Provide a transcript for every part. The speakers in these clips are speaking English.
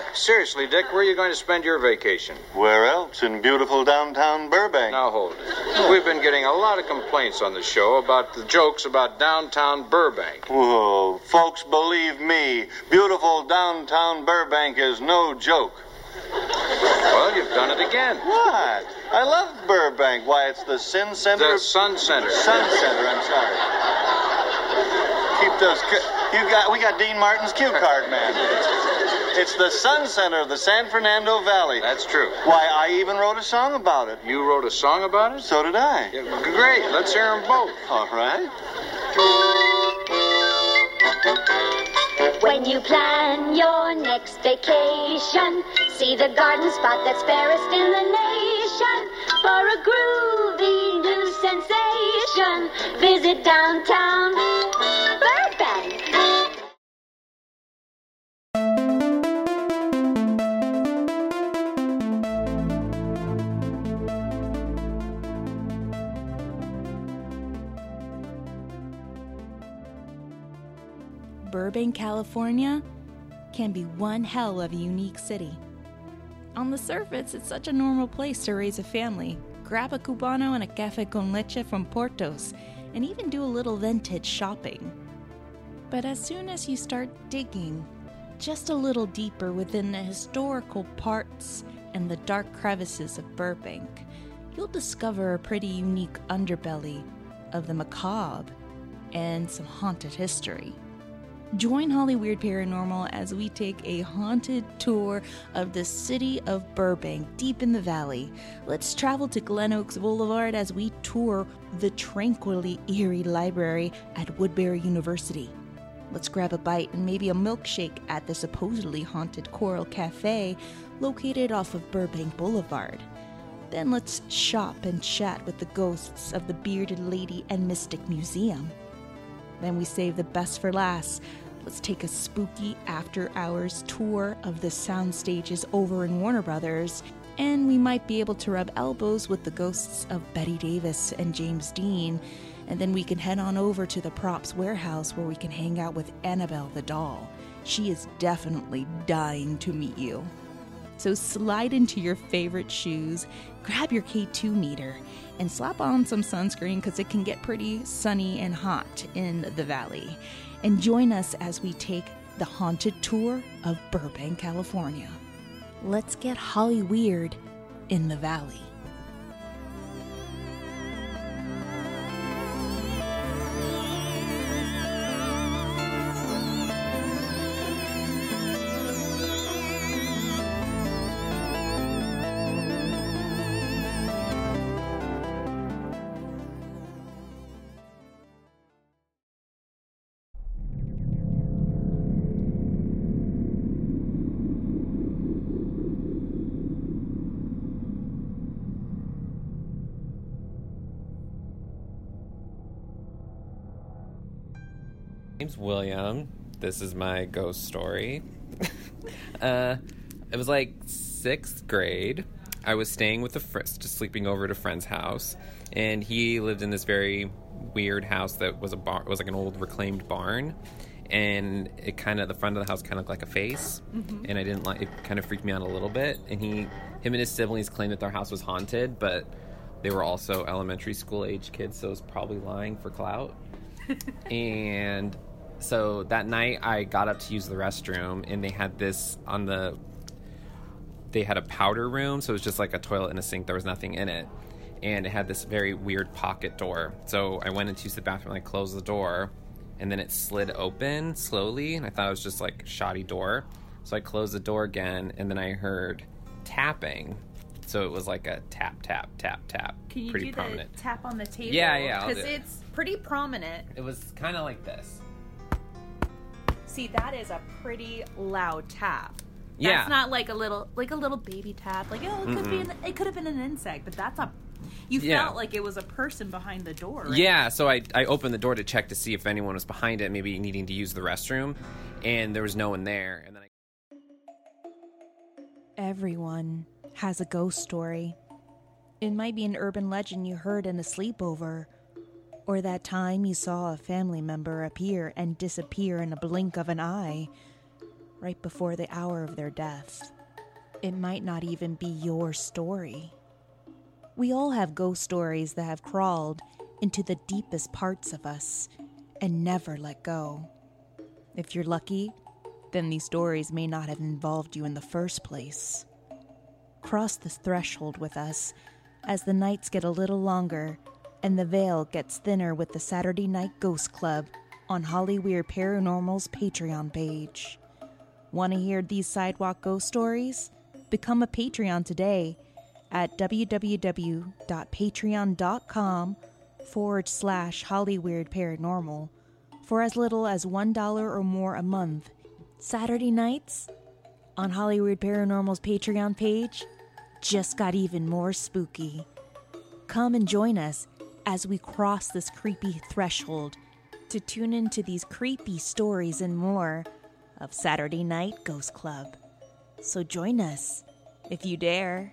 Uh, seriously, Dick, where are you going to spend your vacation? Where else? In beautiful downtown Burbank. Now hold it. We've been getting a lot of complaints on the show about the jokes about downtown Burbank. Whoa, folks, believe me, beautiful downtown Burbank is no joke. Well, you've done it again. What? I love Burbank. Why, it's the Sin Center. The Sun Center. Sun Center. I'm sorry. Keep those. You got. We got Dean Martin's cue card, man. It's the Sun Center of the San Fernando Valley. That's true. Why, I even wrote a song about it. You wrote a song about it? So did I. Yeah, great. Let's hear them both. All right. When you plan your next vacation, see the garden spot that's fairest in the nation. For a groovy new sensation, visit downtown Burbank, California can be one hell of a unique city. On the surface, it's such a normal place to raise a family. Grab a cubano and a cafe con leche from Portos, and even do a little vintage shopping. But as soon as you start digging just a little deeper within the historical parts and the dark crevices of Burbank, you'll discover a pretty unique underbelly of the macabre and some haunted history. Join Hollyweird Paranormal as we take a haunted tour of the city of Burbank, deep in the valley. Let's travel to Glen Oaks Boulevard as we tour the tranquilly eerie library at Woodbury University. Let's grab a bite and maybe a milkshake at the supposedly haunted Coral Cafe located off of Burbank Boulevard. Then let's shop and chat with the ghosts of the Bearded Lady and Mystic Museum. Then we save the best for last. Let's take a spooky after hours tour of the sound stages over in Warner Brothers, and we might be able to rub elbows with the ghosts of Bette Davis and James Dean. And then we can head on over to the props warehouse where we can hang out with Annabelle the doll. She is definitely dying to meet you. So slide into your favorite shoes, grab your K2 meter, and slap on some sunscreen because it can get pretty sunny and hot in the valley. And join us as we take the haunted tour of Burbank, California. Let's get Hollyweird in the valley. William. This is my ghost story. uh, it was like sixth grade. I was staying with a friend, just sleeping over at a friend's house, and he lived in this very weird house that was a bar, was like an old reclaimed barn, and it kind of the front of the house kind of looked like a face, and I didn't like it. Kind of freaked me out a little bit. And he, him and his siblings claimed that their house was haunted, but they were also elementary school age kids, so it was probably lying for clout. and so that night I got up to use the restroom and they had this on the they had a powder room so it was just like a toilet and a sink. There was nothing in it. And it had this very weird pocket door. So I went into use the bathroom and I closed the door and then it slid open slowly and I thought it was just like shoddy door. So I closed the door again and then I heard tapping. So it was like a tap tap tap tap. Can you pretty do prominent. the tap on the table? Yeah, yeah, Because it's pretty prominent. it was kind of like this See, that is a pretty loud tap. That's Yeah. not like a little like a little baby tap. Like oh, it could be an, it could have been an insect, but that's a. You Yeah. felt like it was a person behind the door. Right? Yeah, so I, I opened the door to check to see if anyone was behind it, maybe needing to use the restroom, and there was no one there. And then I Everyone has a ghost story. It might be an urban legend you heard in a sleepover, or that time you saw a family member appear and disappear in a blink of an eye, right before the hour of their death. It might not even be your story. We all have ghost stories that have crawled into the deepest parts of us and never let go. If you're lucky, then these stories may not have involved you in the first place. Cross this threshold with us as the nights get a little longer and the veil gets thinner with the Saturday Night Ghost Club on Hollyweird Paranormal's Patreon page. Want to hear these sidewalk ghost stories? Become a Patreon today at www.patreon.com forward slash Hollyweird Paranormal for as little as $1 or more a month. Saturday nights on Hollyweird Paranormal's Patreon page just got even more spooky. Come and join us as we cross this creepy threshold to tune into these creepy stories and more of Saturday Night Ghost Club. So join us if you dare.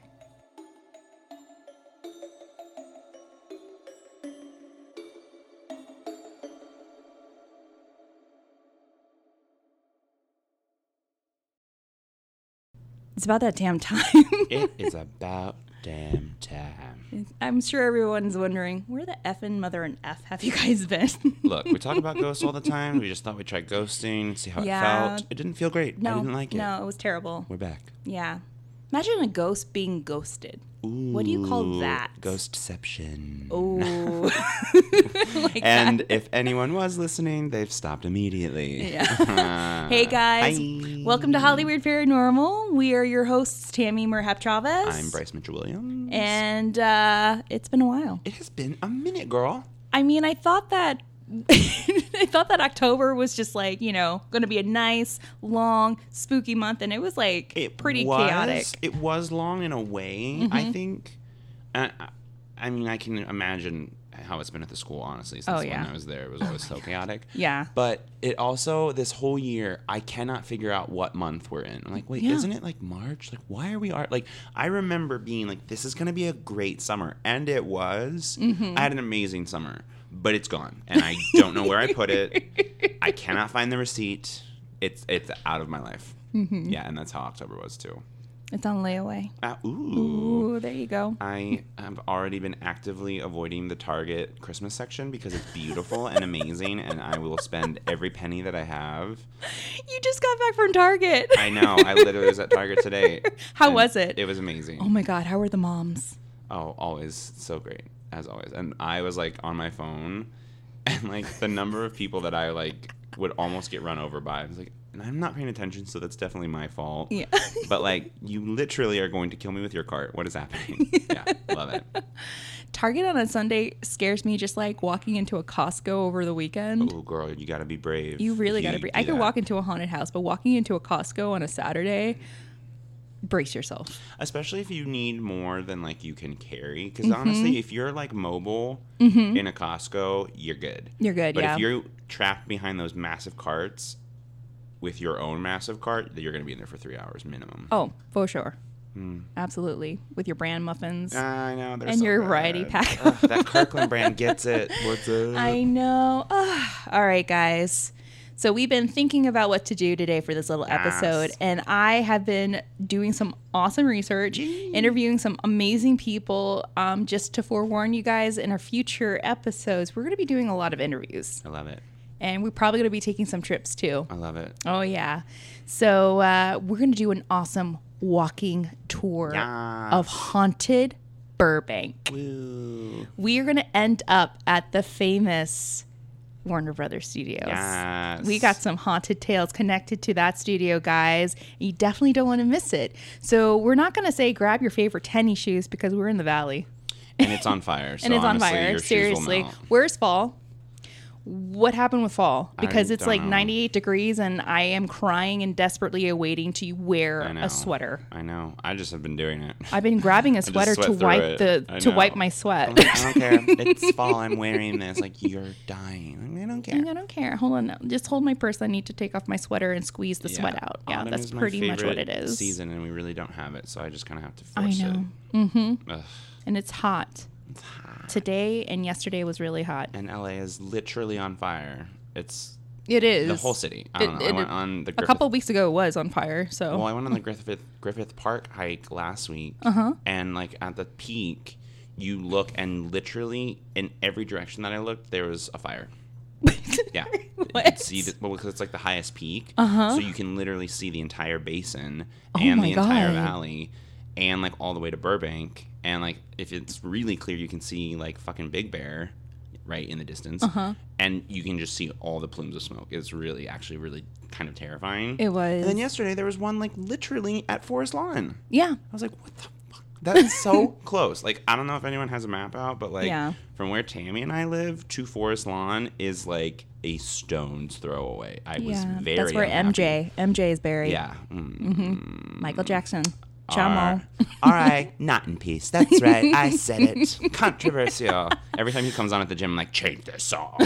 It's about that damn time. It is about damn time. I'm sure everyone's wondering where the effing mother and F have you guys been? Look, we talk about ghosts all the time. We just thought we'd try ghosting, see how Yeah. it felt. It didn't feel great. no, I didn't like it. no, it was terrible. We're back. Yeah, imagine a ghost being ghosted. What do you call Ooh, that? Ghostception. Oh, like And that. if anyone was listening, they've stopped immediately. Yeah. hey guys, Hi. welcome to Hollyweird Paranormal. We are your hosts, Tammy Merhab Chavez. I'm Bryce Mitchell Williams. and uh, it's been a while. it has been a minute, girl. I mean, I thought that I thought that October was just like you know going to be a nice, long, spooky month, and it was like It pretty was, chaotic. Mm-hmm. It was long in a way, I think. Uh, I mean, I can imagine how it's been at the school, honestly, since Oh, when. I was there. It was always so chaotic. Yeah. But it also, this whole year, I cannot figure out what month we're in. I'm like, wait, Yeah. isn't it like March? Like, why are we are like? I remember being like, this is gonna be a great summer, and it was. Mm-hmm. I had an amazing summer, but it's gone, and I don't know where I put it. I cannot find the receipt. It's it's out of my life. Mm-hmm. Yeah, and that's how October was too. It's on layaway. Uh, ooh. Ooh, there you go. I have already been actively avoiding the Target Christmas section because it's beautiful and amazing, and I will spend every penny that I have. You just got back from Target. I know. I literally was at Target today. How was it? It was amazing. Oh my God, how were the moms? Oh, always so great as always. And I was like on my phone, and like the number of people that I like would almost get run over by. I was like, and I'm not paying attention, so that's definitely my fault. Yeah. but like, you literally are going to kill me with your cart. What is happening? yeah, love it. Target on a Sunday scares me just like walking into a Costco over the weekend. Oh, girl, you got to be brave. You really if got to be. I could that. walk into a haunted house, but walking into a Costco on a Saturday, brace yourself. especially if you need more than like you can carry. Because Mm-hmm. honestly, if you're like mobile in a Costco, you're good. You're good, But yeah. if you're trapped behind those massive carts with your own massive cart, you're going to be in there for three hours minimum. Oh, for sure. Absolutely. With your brand muffins. I know. And so your good. variety pack. Ugh, that Kirkland brand gets it. What's up? I know. Ugh. All right, guys. So we've been thinking about what to do today for this little episode, Yes. and I have been doing some awesome research, interviewing some amazing people. Um, just to forewarn you guys, in our future episodes, we're going to be doing a lot of interviews, I love it. and we're probably going to be taking some trips too. I love it. Oh yeah. So uh, we're gonna do an awesome walking tour Yes. of haunted Burbank. Woo. We are gonna end up at the famous Warner Brothers Studios. Yes. We got some haunted tales connected to that studio, guys. You definitely don't want to miss it. So we're not gonna say grab your favorite tennis shoes because we're in the valley And it's on fire. So and it's on fire. your shoes will Seriously, where's fall? What happened with fall? Because I it's like know. 98 degrees, and I am crying and desperately awaiting to wear a sweater. I know. I just have been doing it. I've been grabbing a sweater to wipe it. the I to wipe my sweat. Like, I don't care. It's fall. I'm wearing this. Like you're dying. I don't care. I don't care. Hold on, No. just hold my purse. I need to take off my sweater and squeeze the sweat out. Yeah, Autumn that's pretty much what it is. Season, and we really don't have it, so I just kind of have to I know, it. Mm-hmm. Ugh, and it's hot. it's hot. Today and yesterday was really hot. And LA is literally on fire. It's It is The whole city. I It- don't know. it- I went on the a Griffith, couple weeks ago, it was on fire. So Well, I went on the Griffith Griffith Park hike last week, Uh-huh. and like at the peak, you look and literally in every direction that I looked, there was a fire. Yeah, you What? could see the, well because it's like the highest peak, uh-huh. so you can literally see the entire basin and Oh my the entire God. valley, and like all the way to Burbank, and like if it's really clear, you can see like fucking Big Bear, right in the distance, uh-huh. and you can just see all the plumes of smoke. It's really actually really kind of terrifying. It was. And then yesterday there was one like literally at Forest Lawn. yeah, I was like, what the fuck? That's so close. Like, I don't know if anyone has a map out, but like, Yeah. from where Tammy and I live to Forest Lawn is like a stone's throw away. I was very. That's where unhappy. MJ MJ is buried. Yeah. Mm. Michael Jackson. All Chamo. right. All right, not in peace. That's right. I said it. Controversial. Every time he comes on at the gym, I'm like, change this song.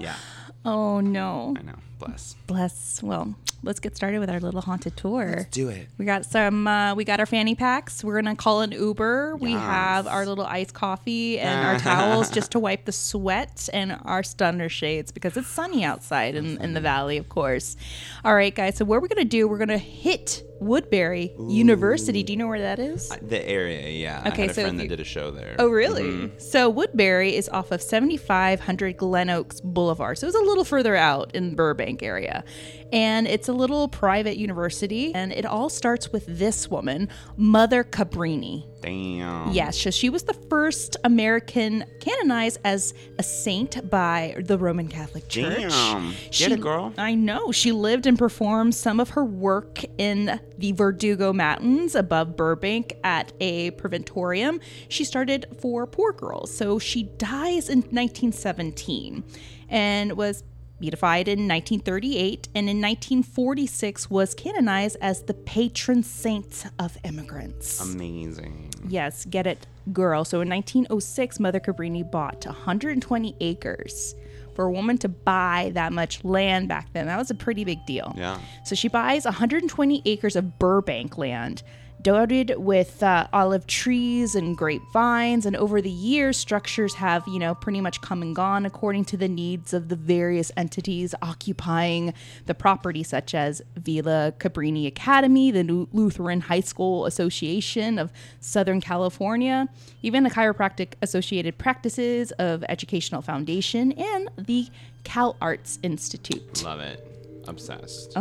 yeah, Oh no. I know. Bless. Bless. Well, let's get started with our little haunted tour. Let's do it. We got some. Uh, we got our fanny packs. We're gonna call an Uber. We have our little iced coffee and our towels just to wipe the sweat, and our stunner shades because it's sunny outside in, in the valley, of course. All right, guys. So what we're gonna do? We're gonna hit Woodbury University. Do you know where that is? The area, yeah. Okay, I had a so friend if that did a show there. Oh, really? So Woodbury is off of 7500 Glen Oaks Boulevard. So it's a little further out in Burbank area. And it's a little private university. And it all starts with this woman, Mother Cabrini. Damn. Yes, so she was the first American canonized as a saint by the Roman Catholic Church. Damn. Get She- it, girl. I know. She lived and performed some of her work in the Verdugo Mountains above Burbank at a preventorium. She started for poor girls. So she dies in 1917 and was beatified in 1938 and in 1946 was canonized as the patron saint of immigrants. Amazing. Yes, get it, girl. So in 1906, Mother Cabrini bought 120 acres. For a woman to buy that much land back then, that was a pretty big deal. Yeah. So she buys 120 acres of Burbank land, dotted with uh, olive trees and grapevines. And over the years, structures have, you know, pretty much come and gone according to the needs of the various entities occupying the property, such as Villa Cabrini Academy, the Lu- Lutheran High School Association of Southern California, even the Chiropractic Associated Practices of Educational Foundation, and the Cal Arts Institute. Love it. Obsessed.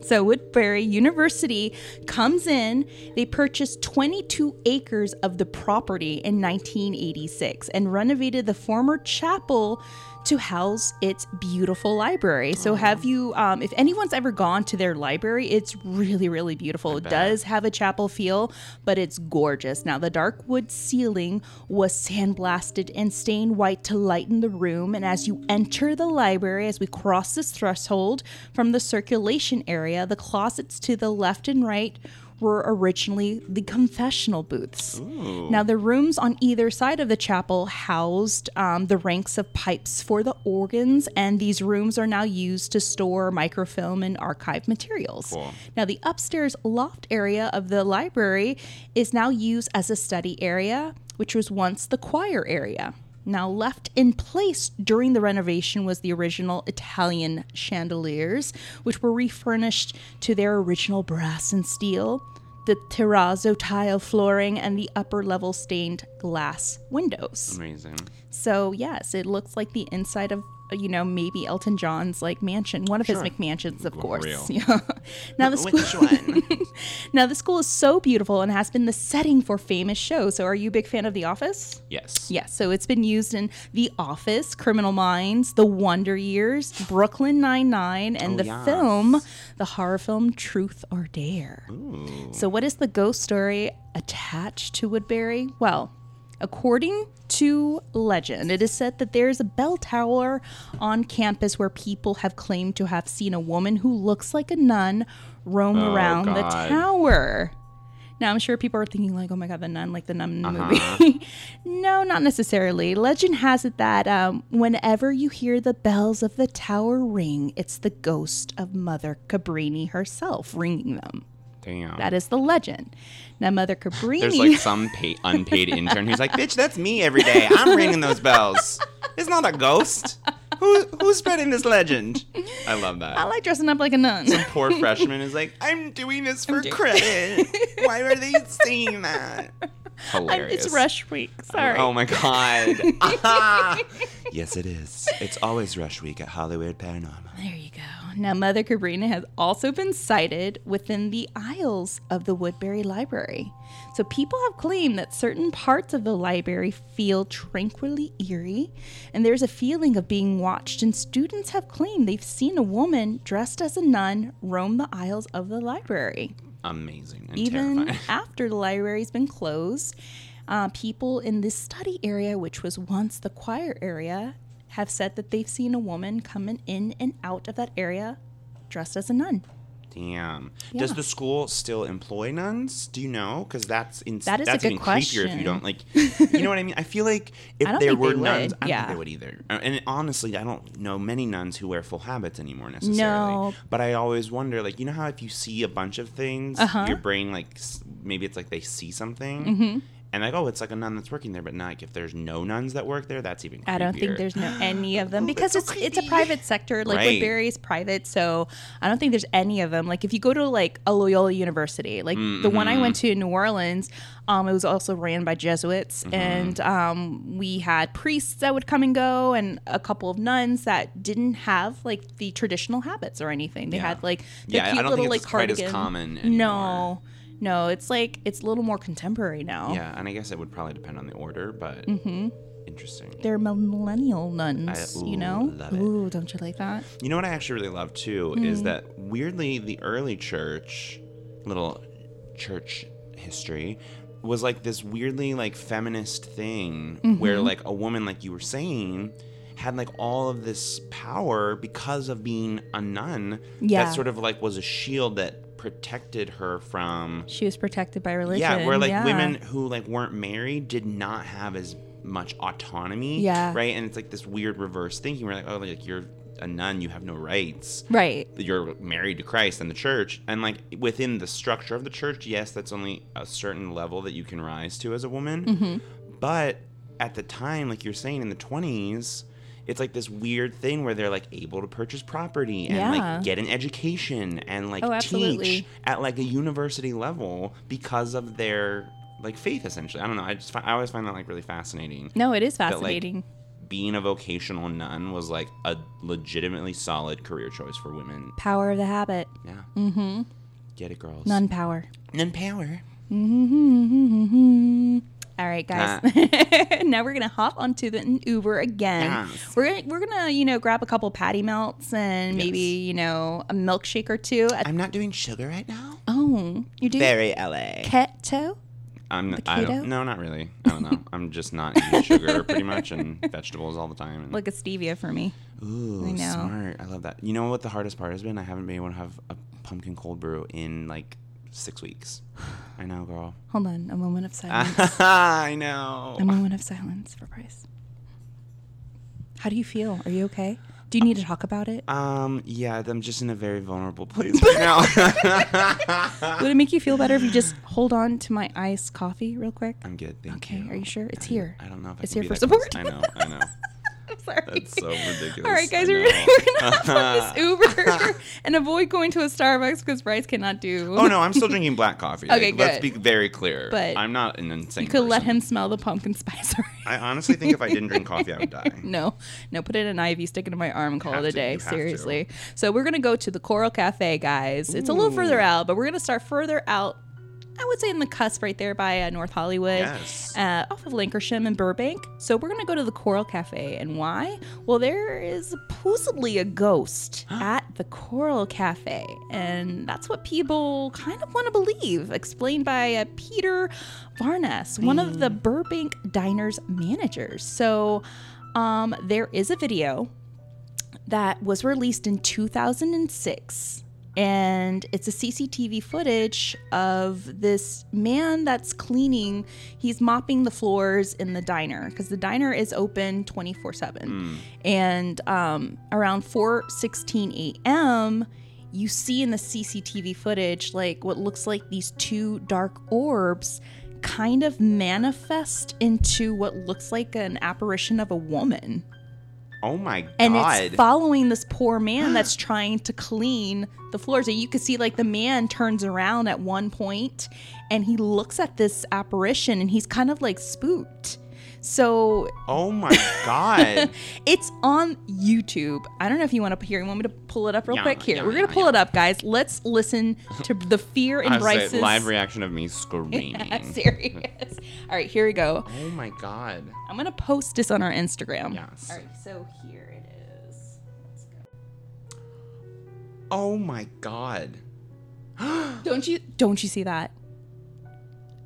So Woodbury University comes in. They purchased 22 acres of the property in 1986 and renovated the former chapel to house its beautiful library. So have you, um, if anyone's ever gone to their library, it's really, really beautiful. It does have a chapel feel, but it's gorgeous. Now the dark wood ceiling was sandblasted and stained white to lighten the room. And as you enter the library, as we cross this threshold from the circulation area, the closets to the left and right were originally the confessional booths. Now, the rooms on either side of the chapel housed um, the ranks of pipes for the organs, and these rooms are now used to store microfilm and archive materials. Cool. Now, the upstairs loft area of the library is now used as a study area, which was once the choir area. Now, left in place during the renovation was the original Italian chandeliers, which were refurnished to their original brass and steel, the terrazzo tile flooring, and the upper level stained glass windows. Amazing. So, yes, it looks like the inside of, you know, maybe Elton John's like mansion, one of his McMansions, of course. real. Yeah. now the school, now the school is so beautiful and has been the setting for famous shows. So, are you a big fan of The Office? yes. Yes, so it's been used in The Office, Criminal Minds, The Wonder Years, Brooklyn Nine Nine, and Oh, the yes. film, the horror film Truth or Dare. So, what is the ghost story attached to Woodbury? Well, according to legend, it is said that there is a bell tower on campus where people have claimed to have seen a woman who looks like a nun roam Oh, around the tower. Now, I'm sure people are thinking, like, oh my God, the nun, like the nun in the Uh-huh. movie. no, not necessarily. Legend has it that um, whenever you hear the bells of the tower ring, it's the ghost of Mother Cabrini herself ringing them. Damn. That is the legend. Now, Mother Cabrini. There's like some pay- unpaid intern who's like, bitch, that's me every day. I'm ringing those bells. It's not a ghost. Who, who's spreading this legend? I love that. I like dressing up like a nun. Some poor freshman is like, I'm doing this for doing- credit. Why are they saying that? I'm- Hilarious. it's rush week. Sorry. Oh my god. Ah. yes, it is. It's always rush week at Hollywood Paranormal. There you go. Now, Mother Cabrini has also been sighted within the aisles of the Woodbury Library. So, people have claimed that certain parts of the library feel tranquilly eerie, and there's a feeling of being watched. And students have claimed they've seen a woman dressed as a nun roam the aisles of the library. Amazing and Even terrifying. after the library's been closed, uh, people in this study area, which was once the choir area, have said that they've seen a woman coming in and out of that area dressed as a nun. Damn. Yeah. Does the school still employ nuns? Do you know? Because that's in- That is a that's good even creepier if you don't like. You know what I mean? I feel like if there were nuns, would, I don't yeah. think they would either. Uh, And honestly, I don't know many nuns who wear full habits anymore necessarily. No. But I always wonder, like, you know how if you see a bunch of things, Uh-huh. your brain like maybe it's like they see something. Mm-hmm. And like, oh, it's like a nun that's working there, but not like if there's no nuns that work there, that's even. I don't think there's no any of them because so it's it's a private sector. Like Right. Woodbury is private, so I don't think there's any of them. Like if you go to like a Loyola University, like the one I went to in New Orleans, um, it was also ran by Jesuits, and um, we had priests that would come and go, and a couple of nuns that didn't have like the traditional habits or anything. They Yeah. had like their Yeah, I cute don't little think like it's quite as cardigan. common anymore. No, it's like it's a little more contemporary now. Yeah, and I guess it would probably depend on the order, but Mm-hmm. interesting. They're millennial nuns, I- you ooh, know? love it. Ooh, don't you like that? You know what I actually really love too Hmm. is that weirdly the early church, little church history, was like this weirdly like feminist thing Mm-hmm. where like a woman, like you were saying, had like all of this power because of being a nun. Yeah. That sort of like was a shield that protected her from She was protected by religion. yeah, where like yeah. women who like weren't married did not have as much autonomy. Yeah. Right. And it's like this weird reverse thinking where like, oh like you're a nun, you have no rights. Right. You're married to Christ and the church. And like within the structure of the church, yes, that's only a certain level that you can rise to as a woman. Mm-hmm. But at the time, like you're saying in the twenties, it's like this weird thing where they're like able to purchase property and Yeah. like get an education and like Oh, teach at like a university level because of their like faith essentially. I don't know. I just I always find that like really fascinating. No, it is That, like, fascinating. being a vocational nun was like a legitimately solid career choice for women. Power of the habit. Yeah. Mm-hmm. Get it, girls. Nun power. Nun power. All right, guys. now we're gonna hop onto the Uber again. Yes. We're gonna, we're gonna you know grab a couple patty melts and maybe you know a milkshake or two. I'm not doing sugar right now. oh, you do Very LA. keto? I'm. The I don't. No, not really. I don't know. I'm just not eating sugar pretty much and vegetables all the time. And, Like a stevia for me. ooh, I know. smart. I love that. You know what the hardest part has been? I haven't been able to have a pumpkin cold brew in like six weeks. I know, girl. Hold on, a moment of silence. I know. a moment of silence for Bryce. How do you feel? Are you okay? Do you need to talk about it? Um. Yeah, I'm just in a very vulnerable place right now. Would it make you feel better if you just hold on to my iced coffee real quick? I'm good. Thank Okay, you. are you sure? It's I- here. I don't know if It's here for that close. support. I know. I know. I'm sorry. That's so ridiculous. All right, guys, we're gonna, we're gonna hop on this Uber and avoid going to a Starbucks because Bryce cannot do. Oh no, I'm still drinking black coffee. Okay, Like, Let's be very clear. But I'm not an insane. You could let him smell the pumpkin spice. I honestly think if I didn't drink coffee, I would die. no, no, put it in an IV, stick it in my arm, and call it a to, day. to. Seriously. So we're gonna go to the Coral Cafe, guys. It's a little further out, but we're gonna start further out. I would say in the cusp right there by uh, North Hollywood, Yes. uh, off of Lankershim and Burbank. So we're gonna go to the Coral Cafe, and why? Well, there is supposedly a ghost at the Coral Cafe, and that's what people kind of want to believe. Explained by uh, Peter Varnes, one of the Burbank Diners managers. So um, there is a video that was released in 2006 and it's a CCTV footage of this man that's cleaning. He's mopping the floors in the diner because the diner is open 24/7 and um, around 4:16 a.m. you see in the CCTV footage like what looks like these two dark orbs kind of manifest into what looks like an apparition of a woman Oh my god. and it's following this poor man that's trying to clean the floors and you can see like the man turns around at one point and he looks at this apparition and he's kind of like spooked so oh my god. it's on youtube i don't know if you want to hear you want me to pull it up real Yeah, quick here yeah, we're gonna yeah, pull it up guys let's listen to the fear in bryce's live reaction of me screaming. serious all right here we go Oh my god. i'm gonna post this on our instagram Yes. all right so here it is Let's go. Oh my god. Don't you don't you see that?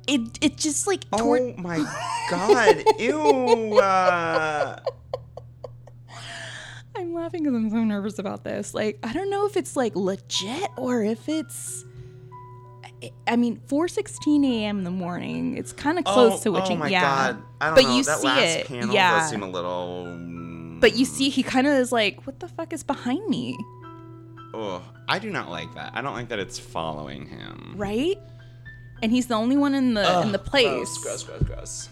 It it just like toward Oh my god. Ew. Uh, I'm laughing because I'm so nervous about this. Like I don't know if it's like legit or if it's I- mean, 4:16 a.m. in the morning. It's kind of close to oh, witching. Oh my yeah, god. I don't but know. you that see last it. panel yeah, does seem a little. mm, but you see, he kind of is like, "What the fuck is behind me?" Oh, I do not like that. I don't like that it's following him. Right? And he's the only one in the in the place. Gross, gross, gross.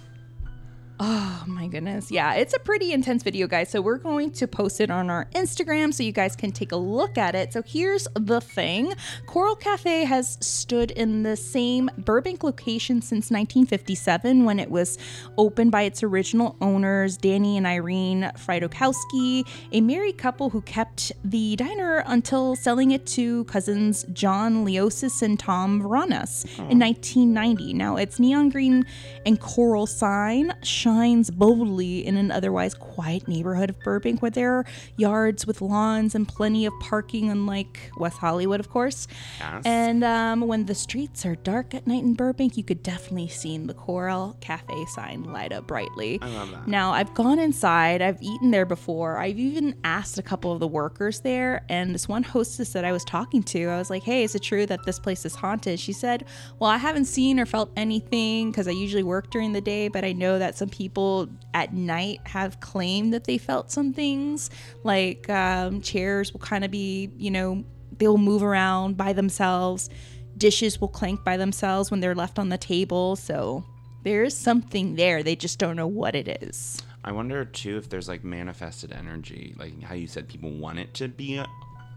Oh my goodness. Yeah, it's a pretty intense video, guys. So we're going to post it on our Instagram so you guys can take a look at it. So here's the thing Coral Cafe has stood in the same Burbank location since 1957 when it was opened by its original owners, Danny and Irene Frydokowski, a married couple who kept the diner until selling it to cousins John Leosis and Tom Varanas in 1990. Now, its neon green and coral sign shines boldly in an otherwise quiet neighborhood of Burbank where there are yards with lawns and plenty of parking, unlike West Hollywood, of course. Yes. And um, when the streets are dark at night in Burbank, you could definitely see the Coral Cafe sign light up brightly. I love that. Now, I've gone inside, I've eaten there before. I've even asked a couple of the workers there, and this one hostess that I was talking to, I was like, hey, is it true that this place is haunted? She said, well, I haven't seen or felt anything because I usually work during the day, but I know that some people at night have claimed that they felt some things, like um, chairs will kind of be, you know, they'll move around by themselves. Dishes will clank by themselves when they're left on the table. So there's something there. They just don't know what it is. I wonder too if there's like manifested energy, like how you said people want it to be. A-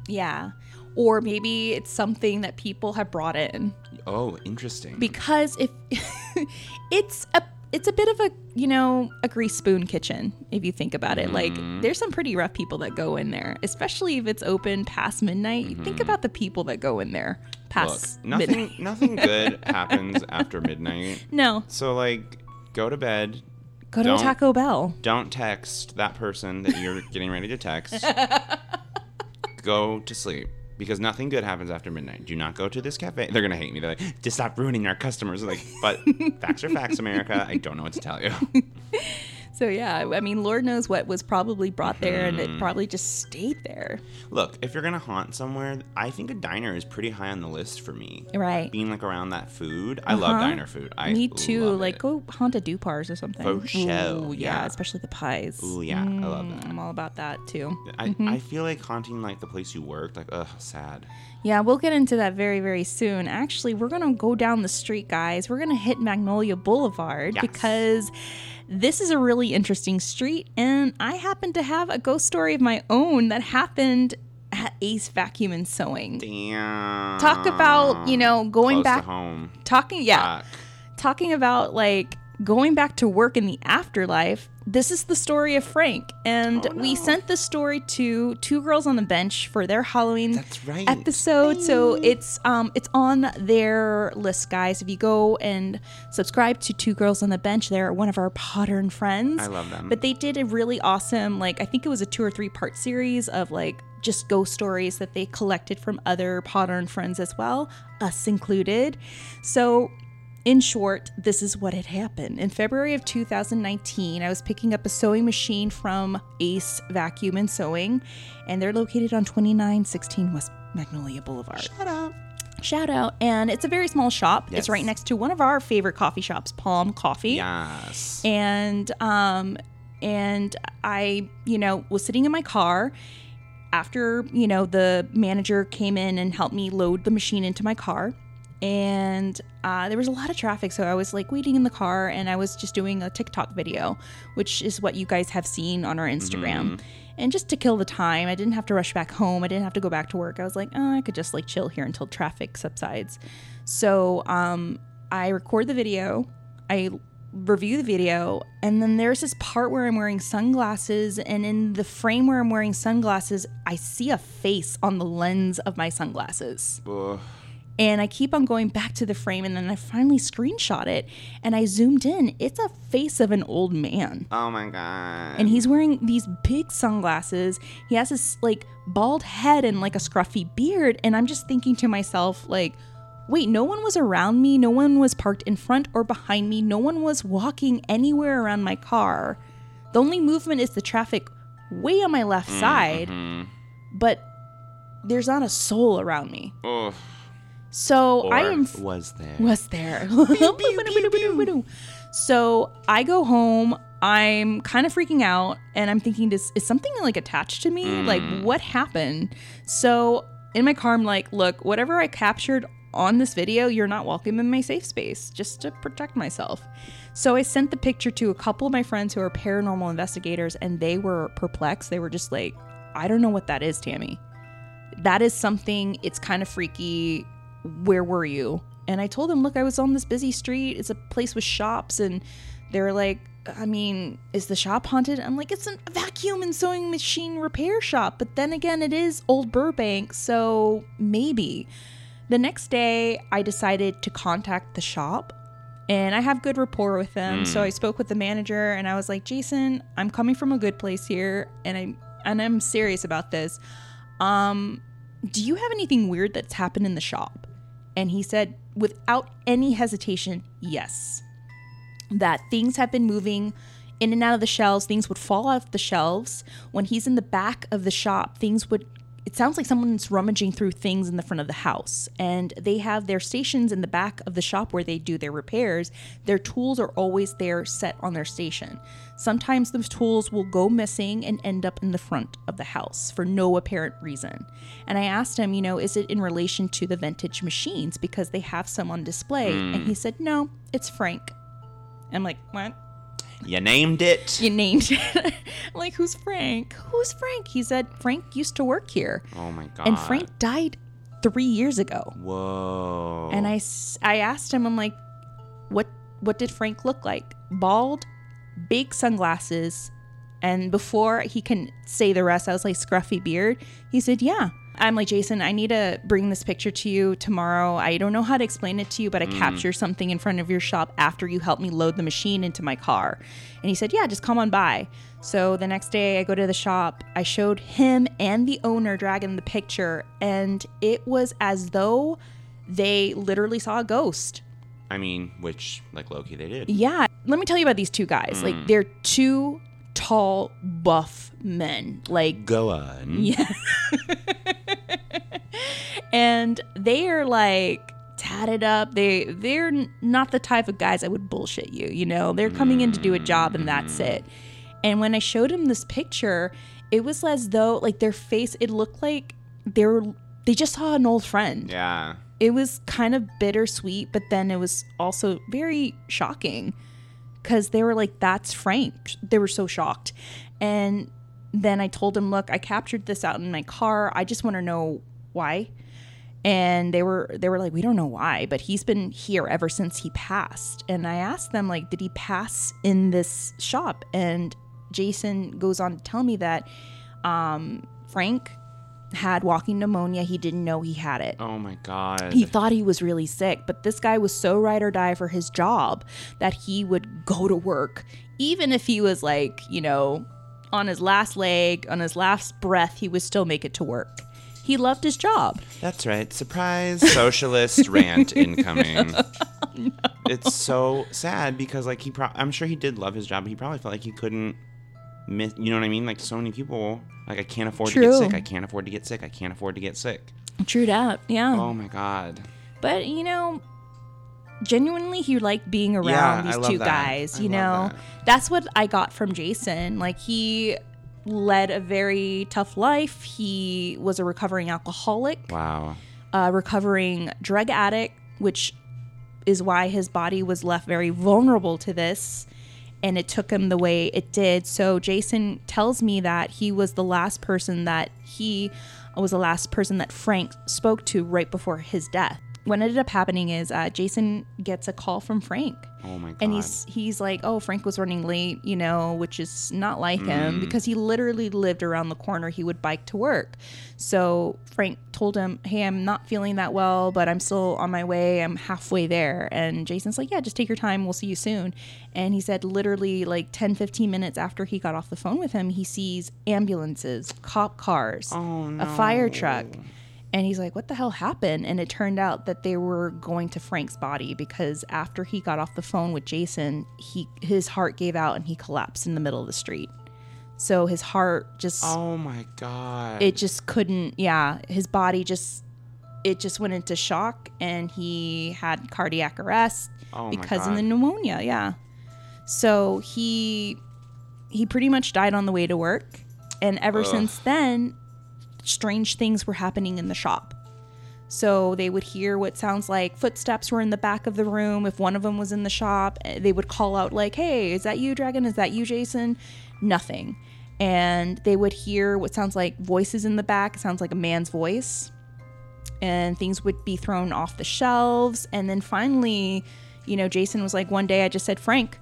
Yeah. Or maybe it's something that people have brought in. oh, interesting. Because if it's a it's a bit of a, you know, a grease spoon kitchen if you think about it. Like mm-hmm. there's some pretty rough people that go in there, especially if it's open past midnight. You think mm-hmm. about the people that go in there Look, past nothing, midnight. nothing good happens after midnight. No, So like, go to bed. go to Taco Bell. Don't text that person that you're getting ready to text. go to sleep because nothing good happens after midnight. Do not go to this cafe. They're gonna hate me. They're like, just stop ruining our customers. Like, but facts are facts, America. I don't know what to tell you. So yeah, I mean, Lord knows what was probably brought there, and Mm-hmm. it probably just stayed there. Look, if you're gonna haunt somewhere, I think a diner is pretty high on the list for me. Right. Being like around that food, I love Uh-huh. diner food. I Me too. love Like it. go haunt a Dupars or something. Ooh, yeah, especially the pies. Ooh, yeah, I love Mm, that. I'm all about that too. I, Mm-hmm. I feel like haunting like the place you work. Like, ugh, sad. Yeah, we'll get into that very, very soon. Actually, we're gonna go down the street, guys. We're gonna hit Magnolia Boulevard Yes. because this is a really interesting street, and I happen to have a ghost story of my own that happened at Ace Vacuum and Sewing. Damn. Talk about you know going Close back, to home. talking yeah, Fuck. talking about like going back to work in the afterlife. This is the story of Frank, and Oh, we sent this story to two girls on the bench for their Halloween right. episode. So it's um it's on their list, guys. If you go and subscribe to Two Girls on the Bench, they're one of our Pottern friends. I love them. But they did a really awesome, like I think it was a two or three part series of like just ghost stories that they collected from other Pottern friends as well, us included. So in short, this is what had happened. In February of 2019, I was picking up a sewing machine from Ace Vacuum and Sewing, and they're located on 2916 West Magnolia Boulevard. Shut up. Shout out. And it's a very small shop. Yes. It's right next to one of our favorite coffee shops, Palm Coffee Yes. and um and i you know was sitting in my car after you know the manager came in and helped me load the machine into my car and uh, there was a lot of traffic. So I was like waiting in the car and I was just doing a TikTok video, which is what you guys have seen on our Instagram. And just to kill the time, I didn't have to rush back home. I didn't have to go back to work. I was like, oh, I could just like chill here until traffic subsides. So um, I record the video. I review the video and then there's this part where I'm wearing sunglasses and in the frame where I'm wearing sunglasses I see a face on the lens of my sunglasses. Ugh. And I keep on going back to the frame and then I finally screenshot it and I zoomed in. It's a face of an old man. Oh my god. And he's wearing these big sunglasses. He has this like bald head and like a scruffy beard and I'm just thinking to myself like Wait, no one was around me. No one was parked in front or behind me. No one was walking anywhere around my car. The only movement is the traffic way on my left mm, side, mm-hmm. but there's not a soul around me. So Or I am was there. was there. so I go home. I'm kind of freaking out and I'm thinking, is, is something like attached to me? Like, mm. what happened? So in my car, I'm like, look, whatever I captured on this video, you're not welcome in my safe space just to protect myself. So I sent the picture to a couple of my friends who are paranormal investigators and they were perplexed. They were just like, I don't know what that is, Tammy. That is something, it's kind of freaky. Where were you? And I told them, look, I was on this busy street. It's a place with shops. And they're like, I mean, is the shop haunted? I'm like, it's a vacuum and sewing machine repair shop. But then again, it is Old Burbank. So maybe. The next day, I decided to contact the shop. And I have good rapport with them. So I spoke with the manager and I was like, Jason, I'm coming from a good place here. And I'm and I'm serious about this. Um, do you have anything weird that's happened in the shop? And he said, without any hesitation, yes. That things have been moving in and out of the shelves, things would fall off the shelves. When he's in the back of the shop, things would it sounds like someone's rummaging through things in the front of the house. And they have their stations in the back of the shop where they do their repairs. Their tools are always there set on their station. Sometimes those tools will go missing and end up in the front of the house for no apparent reason. And I asked him, you know, is it in relation to the vintage machines because they have some on display? And hmm. he said, no, it's Frank. I'm like, what? You named it. You named it. I'm like, who's Frank? Who's Frank? He said, Frank used to work here. Oh my god. And Frank died three years ago. Whoa. And I, I asked him, I'm like, what, what did Frank look like? Bald, big sunglasses. And before he can say the rest, I was like, scruffy beard. He said, yeah. I'm like, Jason, I need to bring this picture to you tomorrow. I don't know how to explain it to you, but I mm. captured something in front of your shop after you helped me load the machine into my car. And he said, Yeah, just come on by. So the next day I go to the shop. I showed him and the owner Dragon the picture, and it was as though they literally saw a ghost. I mean, which like Loki they did. Yeah. Let me tell you about these two guys. Like, mm. they're two tall, buff men. Like, Go on. yeah. and they are like tatted up. They they're not the type of guys I would bullshit you, you know. They're coming in to do a job and that's it. Mm. And when I showed him this picture, it was as though like their face it looked like they were they just saw an old friend. Yeah. It was kind of bittersweet, but then it was also very shocking because they were like, that's Frank. They were so shocked. And then I told him, look, I captured this out in my car. I just want to know why. And they were they were like, we don't know why, but he's been here ever since he passed. And I asked them, like, did he pass in this shop? And Jason goes on to tell me that um, Frank had walking pneumonia. He didn't know he had it. Oh my god. He thought he was really sick, but this guy was so ride or die for his job that he would go to work. Even if he was like, you know, on his last leg, on his last breath, he would still make it to work. He loved his job. That's right. Surprise socialist rant incoming. It's so sad because like he pro- I'm sure he did love his job, but he probably felt like he couldn't miss, you know what I mean? Like so many people like I can't afford to get sick. I can't afford to get sick. I can't afford to get sick. True that, yeah. Oh my god. But you know, genuinely, he liked being around Yeah, these two that. guys. You know, that. that's what I got from Jason. Like he led a very tough life. He was a recovering alcoholic. Wow. a recovering drug addict, which is why his body was left very vulnerable to this and it took him the way it did. So Jason tells me that he was the last person that he was the last person that Frank spoke to right before his death. What ended up happening is uh, Jason gets a call from Frank. Oh my god. And he's he's like, oh, Frank was running late, you know, which is not like Mm. him because he literally lived around the corner. He would bike to work. So Frank told him, hey, I'm not feeling that well, but I'm still on my way. I'm halfway there. And Jason's like, yeah, just take your time. We'll see you soon. And he said, literally, like 10, 15 minutes after he got off the phone with him, he sees ambulances, cop cars, Oh, a fire truck. And he's like, what the hell happened? And it turned out that they were going to Frank's body because after he got off the phone with Jason, he his heart gave out and he collapsed in the middle of the street. So his heart just Oh my god. it just couldn't yeah, his body just it just went into shock and he had cardiac arrest Oh because of the pneumonia, yeah. So he he pretty much died on the way to work and ever since then strange things were happening in the shop. So they would hear what sounds like footsteps were in the back of the room. If one of them was in the shop, eh, they would call out like, "Hey, is that you, Dragon? Is that you, Jason?" Nothing. And they would hear what sounds like voices in the back. It sounds like a man's voice. And things would be thrown off the shelves. And then finally, you know, Jason was like, one day I just said, Frank,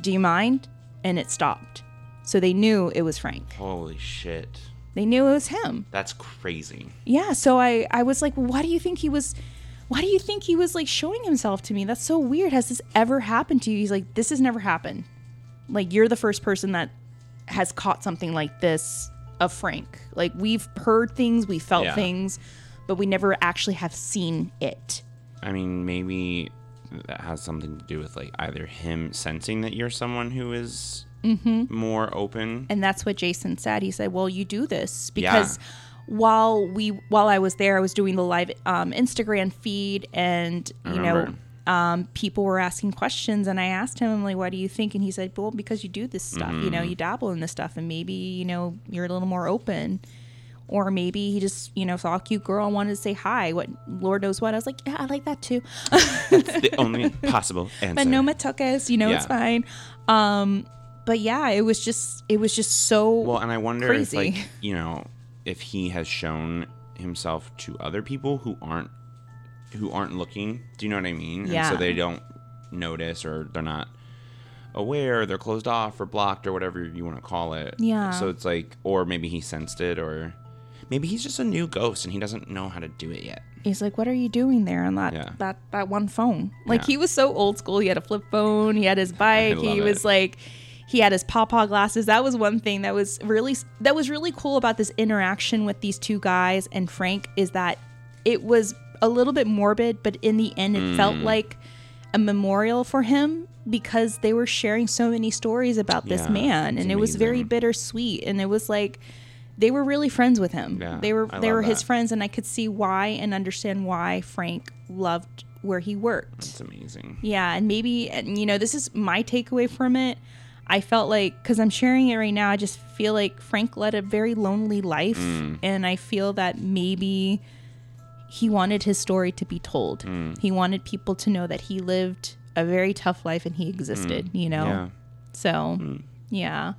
do you mind? And it stopped. So they knew it was Frank. Holy shit. They knew it was him. That's crazy. Yeah, so I I was like, why do you think he was why do you think he was like showing himself to me? That's so weird. Has this ever happened to you? He's like, this has never happened. Like you're the first person that has caught something like this of Frank. Like we've heard things, we felt Yeah. things, but we never actually have seen it. I mean, maybe that has something to do with like either him sensing that you're someone who is Mm-hmm. more open. And that's what Jason said. He said, "Well, you do this Yeah. because while we while I was there, I was doing the live um, Instagram feed, and you know, um, people were asking questions, and I asked him, I'm like, "Why do you think?" And he said, "Well, because you do this stuff. You Mm-hmm. know, you dabble in this stuff, and maybe you know you're a little more open." Or maybe he just, you know, saw a cute girl and wanted to say hi. What Lord knows what. I was like, yeah, I like that too. the only possible answer. but no matokas, you know, it's fine. Um, but yeah, it was just, it was just so Well, and I wonder crazy. if, like, you know, if he has shown himself to other people who aren't who aren't looking. Do you know what I mean? And Yeah. so they don't notice or they're not aware, they're closed off or blocked or whatever you want to call it. Yeah. So it's like, or maybe he sensed it, or maybe he's just a new ghost and he doesn't know how to do it yet. He's like, "What are you doing there on that Yeah. that that one phone?" Like Yeah. he was so old school. He had a flip phone. He had his bike. He was it. like, he had his pawpaw glasses. That was one thing that was really that was really cool about this interaction with these two guys and Frank is that it was a little bit morbid, but in the end, it felt Mm. like a memorial for him because they were sharing so many stories about this Yeah, man, and it was very bittersweet. And it was like they were really friends with him. Yeah, they were I they were love his friends, and I could see why and understand why Frank loved where he worked. It's amazing. Yeah, and maybe and you know this is my takeaway from it. I felt like because I'm sharing it right now, I just feel like Frank led a very lonely life, Mm. and I feel that maybe he wanted his story to be told. Mm. He wanted people to know that he lived a very tough life and he existed. You know, Mm. Yeah. so yeah.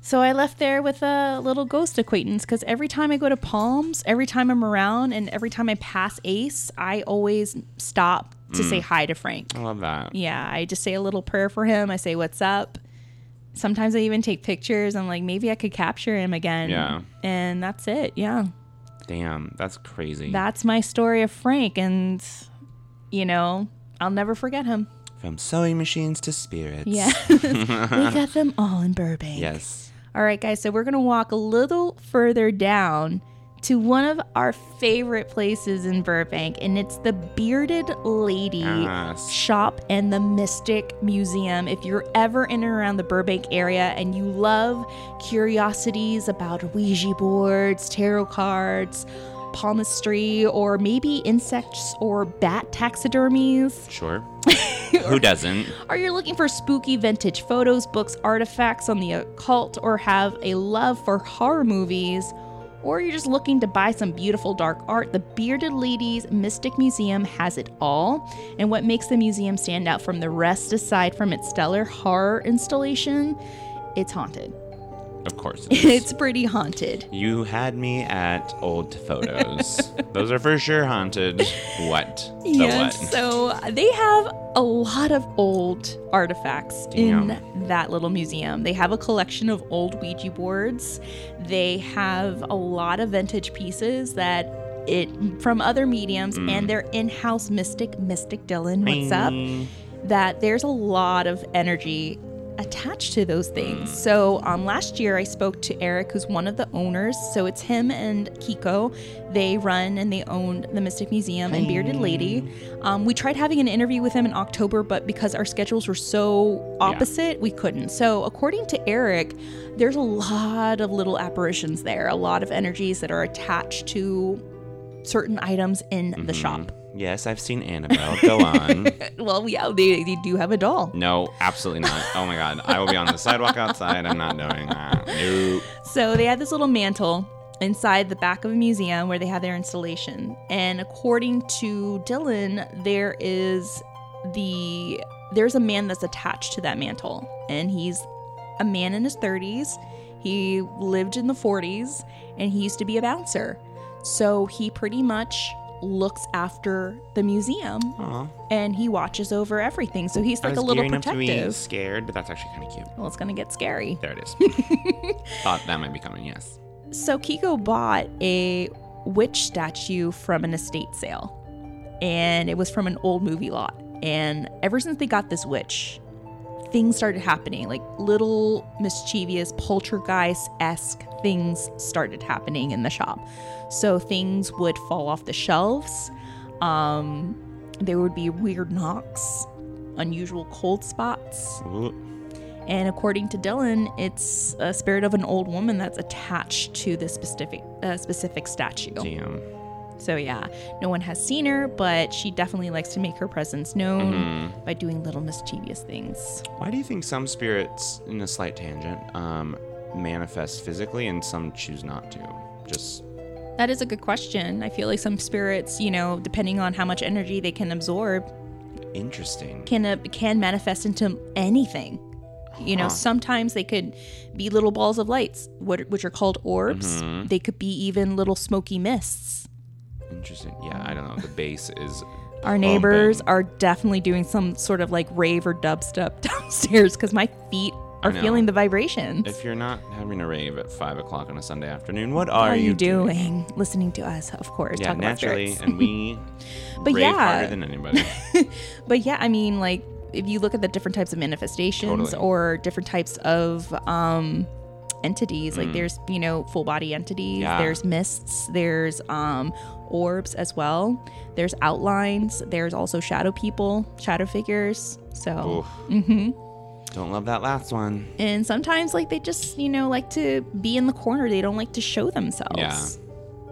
So I left there with a little ghost acquaintance because every time I go to Palms, every time I'm around, and every time I pass Ace, I always stop to Mm. say hi to Frank. I love that. Yeah, I just say a little prayer for him. I say, What's up? Sometimes I even take pictures. I'm like, maybe I could capture him again. Yeah. And that's it. Yeah. Damn, that's crazy. That's my story of Frank. And, you know, I'll never forget him. From sewing machines to spirits. Yeah. we got them all in Burbank. Yes. All right, guys. So we're going to walk a little further down to one of our favorite places in Burbank, and it's the Bearded Lady Yes. Shop and the Mystic Museum. If you're ever in and around the Burbank area and you love curiosities about Ouija boards, tarot cards, palmistry, or maybe insects or bat taxidermies, Sure. Who doesn't? are you looking for spooky vintage photos, books, artifacts on the occult, or have a love for horror movies? Or you're just looking to buy some beautiful dark art, the Bearded Ladies Mystic Museum has it all. And what makes the museum stand out from the rest, aside from its stellar horror installation, it's haunted. Of course. It is. It's pretty haunted. you had me at old photos. Those are for sure haunted. What? The Yes. what? So they have a lot of old artifacts Damn. in that little museum. They have a collection of old Ouija boards. They have a lot of vintage pieces that it from other mediums Mm. and their in-house mystic, Mystic Dylan. What's up? That there's a lot of energy attached to those things. So um, last year I spoke to Eric, who's one of the owners. So it's him and Kiko. They run and they own the Mystic Museum and Bearded Lady. Um, we tried having an interview with him in October, but because our schedules were so opposite, we couldn't. So according to Eric, there's a lot of little apparitions there, a lot of energies that are attached to certain items in the shop. Yes, I've seen Annabelle. Go on. Well, yeah, they, they do have a doll. No, absolutely not. Oh my god. I will be on the sidewalk outside. I'm not doing that. Nope. So they had this little mantle inside the back of a museum where they had their installation. And according to Dylan, there is the there's a man that's attached to that mantle. And he's a man in his 30s. He lived in the 40s and he used to be a bouncer. So he pretty much looks after the museum Aw. and he watches over everything. So he's like a little gearing up to be protective. scared, but that's actually kind of cute. Well, it's going to get scary. There it is. Thought that might be coming. Yes. So Kiko bought a witch statue from an estate sale, and it was from an old movie lot. And ever since they got this witch, things started happening. Like little mischievous poltergeist esque things started happening in the shop. So things would fall off the shelves. Um, there would be weird knocks, unusual cold spots. Ooh. And according to Dylan, it's a spirit of an old woman that's attached to this specific uh, specific statue. Damn. So yeah, no one has seen her, but she definitely likes to make her presence known Mm-hmm. by doing little mischievous things. Why do you think some spirits, in a slight tangent, um, manifest physically and some choose not to? Just That is a good question. I feel like some spirits, you know, depending on how much energy they can absorb, interesting. can uh, can manifest into anything. You know, Huh. sometimes they could be little balls of lights, what, which are called orbs. Mm-hmm. They could be even little smoky mists. Interesting. Yeah, I don't know. The bass is. Our neighbors are definitely doing some sort of like rave or dubstep downstairs because my feet are feeling the vibrations. If you're not having a rave at five o'clock on a Sunday afternoon, what are, are you doing? doing? Listening to us, of course. Yeah, naturally, and we But rave yeah. harder than anybody. But yeah, I mean, like if you look at the different types of manifestations Totally. or different types of um entities, like there's, you know, full body entities, Mm. Yeah. there's mists, there's um orbs as well. There's outlines, there's also shadow people, shadow figures. So Oof. Don't love that last one. and sometimes like they just, you know, like to be in the corner. They don't like to show themselves. Yeah.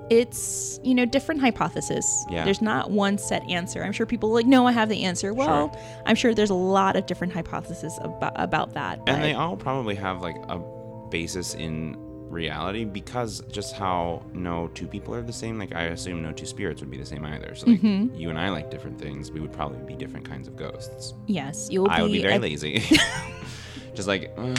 It's, you know, different hypothesis. Yeah. There's not one set answer. I'm sure people like, no, I have the answer. Well, I'm sure there's a lot of different hypotheses about, about that. And they all probably have like a basis in reality because just how no two people are the same. Like I assume no two spirits would be the same either. So like Mm-hmm. you and I like different things. We would probably be different kinds of ghosts. yes, you'll I would be very a- lazy. just like "Uh,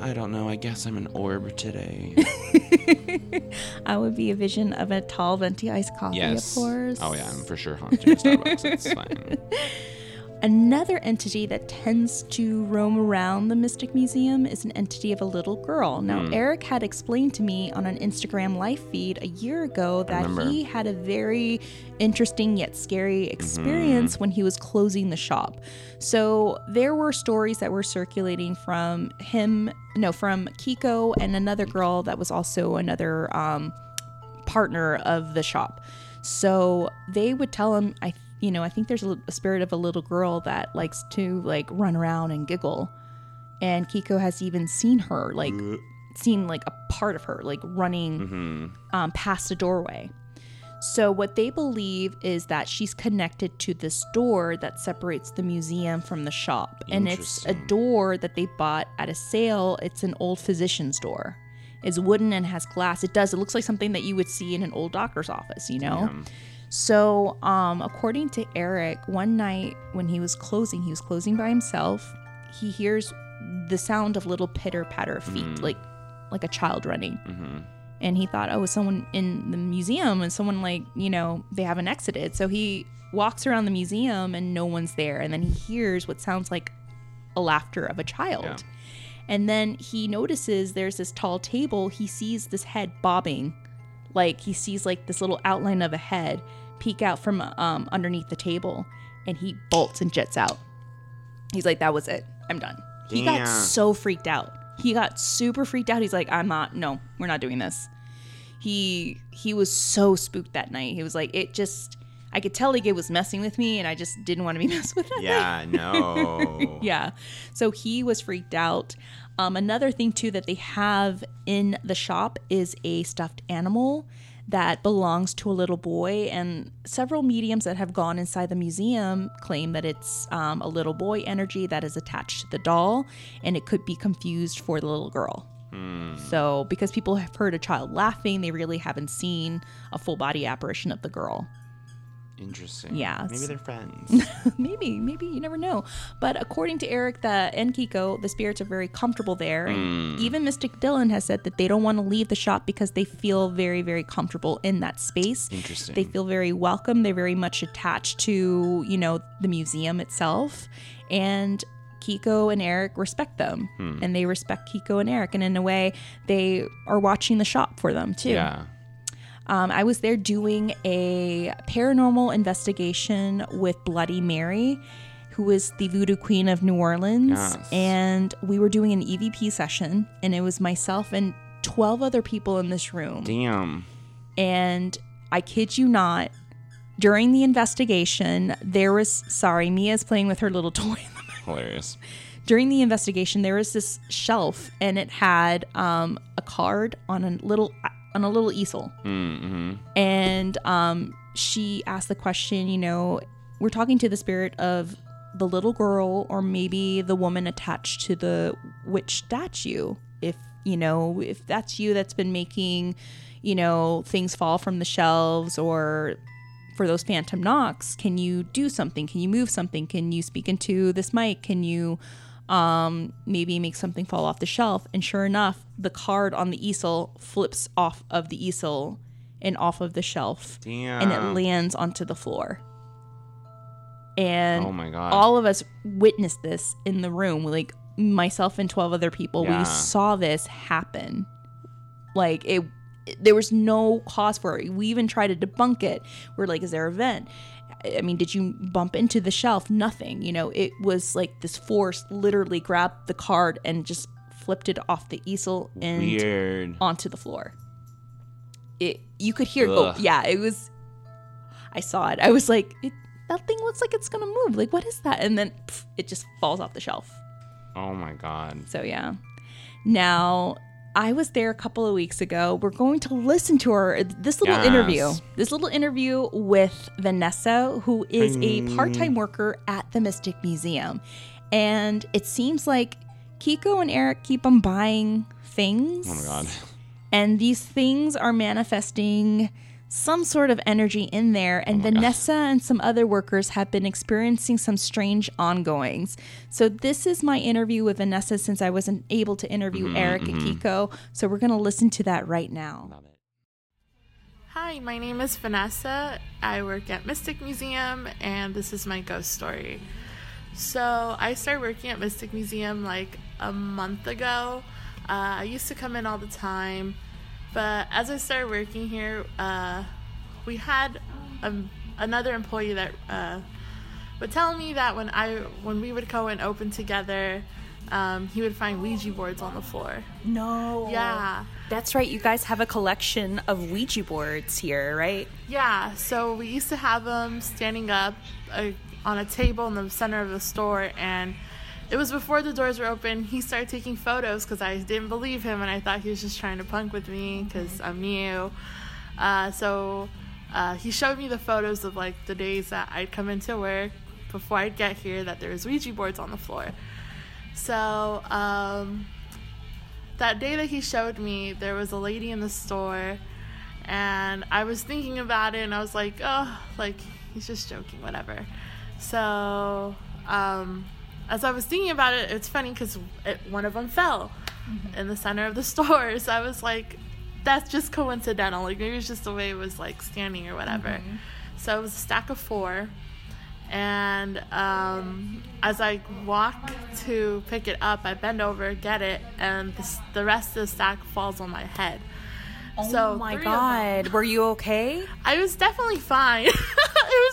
I don't know. I guess I'm an orb today. I would be a vision of a tall venti iced coffee, yes. of course. Oh yeah, I'm for sure haunting Starbucks. It's fine. Another entity that tends to roam around the Mystic Museum is an entity of a little girl. Now, Hmm. Eric had explained to me on an Instagram live feed a year ago that he had a very interesting yet scary experience Mm-hmm. when he was closing the shop. So, there were stories that were circulating from him, no, from Kiko and another girl that was also another um, partner of the shop. So they would tell him, I, you know, I think there's a, a spirit of a little girl that likes to like run around and giggle, and Kiko has even seen her, like, seen like a part of her, like running um, past a doorway. So what they believe is that she's connected to this door that separates the museum from the shop, and it's a door that they bought at a sale. It's an old physician's door. It's wooden and has glass. It does. It looks like something that you would see in an old doctor's office, you know? Damn. So, um, according to Eric, one night when he was closing, he was closing by himself. He hears the sound of little pitter patter of feet, like like a child running. And he thought, oh, it's someone in the museum, and someone like you know they haven't exited. So he walks around the museum, and no one's there. And then he hears what sounds like a laughter of a child. Yeah. And then he notices there's this tall table. He sees this head bobbing, like he sees like this little outline of a head peek out from um, underneath the table, and he bolts and jets out. He's like, "That was it. I'm done." He got so freaked out. He got super freaked out. He's like, "I'm not. No, we're not doing this." He he was so spooked that night. He was like, "It just." I could tell like it was messing with me, and I just didn't want to be messed with. Yeah, no. Yeah. So he was freaked out. Um, another thing, too, that they have in the shop is a stuffed animal that belongs to a little boy. And several mediums that have gone inside the museum claim that it's um, a little boy energy that is attached to the doll, and it could be confused for the little girl. So, because people have heard a child laughing, they really haven't seen a full body apparition of the girl. Interesting. Yeah, Maybe they're friends. maybe, maybe you never know. But according to Eric the, and Kiko, the spirits are very comfortable there. And hmm. even Mystic Dylan has said that they don't want to leave the shop because they feel very, very comfortable in that space. Interesting. They feel very welcome. They're very much attached to, you know, the museum itself. And Kiko and Eric respect them. Hmm. And they respect Kiko and Eric. And in a way, they are watching the shop for them too. yeah. Um, I was there doing a paranormal investigation with Bloody Mary, who is the voodoo queen of New Orleans. Yes. And we were doing an EVP session, and it was myself and 12 other people in this room. Damn. And I kid you not, during the investigation, there was, sorry, Mia's playing with her little toy in the back Hilarious. during the investigation there was this shelf and it had um, a card on a little on a little easel. Mm-hmm. and um, she asked the question you know we're talking to the spirit of the little girl or maybe the woman attached to the witch statue. If you know if that's you that's been making you know things fall from the shelves or for those phantom knocks can you do something? Can you move something? Can you speak into this mic? Can you um, maybe make something fall off the shelf. And sure enough the card on the easel flips off of the easel and off of the shelf. And it lands onto the floor. And Oh my God. all of us witnessed this in the room. Like myself and 12 other people Yeah. we saw this happen. Like it there was no cause for it. We even tried to debunk it. We're like is there a vent i mean did you bump into the shelf nothing you know it was like this force literally grabbed the card and just flipped it off the easel and Weird. onto the floor. It you could hear go. Ugh. Yeah, it was. I saw it. I was like, it, that thing looks like it's gonna move. Like, what is that? And then pff, it just falls off the shelf. Oh my god. So yeah. Now I was there a couple of weeks ago. We're going to listen to her uh, this little Yes. interview. This little interview with Vanessa, who is a part-time worker at the Mystic Museum. And it seems like Kiko and Eric keep on buying things. Oh my god. And these things are manifesting some sort of energy in there. And Oh my God. Vanessa and some other workers have been experiencing some strange ongoings. So, this is my interview with Vanessa since I wasn't able to interview Mm-hmm, Eric and Kiko. So, we're going to listen to that right now. Hi, my name is Vanessa. I work at Mystic Museum, and this is my ghost story. So, I started working at Mystic Museum like a month ago. Uh, I used to come in all the time, but as I started working here, uh, we had um, another employee that uh, would tell me that when I when we would go and open together, um, he would find Ouija boards on the floor. No. Yeah. That's right. You guys have a collection of Ouija boards here, right? Yeah, so we used to have them standing up uh, on a table in the center of the store, and it was before the doors were open. He started taking photos because I didn't believe him, and I thought he was just trying to punk with me because I'm new. Uh, so uh, he showed me the photos of like the days that I'd come into work before I'd get here that there was Ouija boards on the floor. So um, that day that he showed me, there was a lady in the store, and I was thinking about it, and I was like, oh, like he's just joking, whatever. So, um, as I was thinking about it, it's funny because it, one of them fell in the center of the store. So I was like, that's just coincidental. Like maybe it's just the way it was like standing or whatever. So it was a stack of four. And um, as I walk to pick it up, I bend over, get it, and the, the rest of the stack falls on my head. so oh my three them- god. Were you okay? I was definitely fine.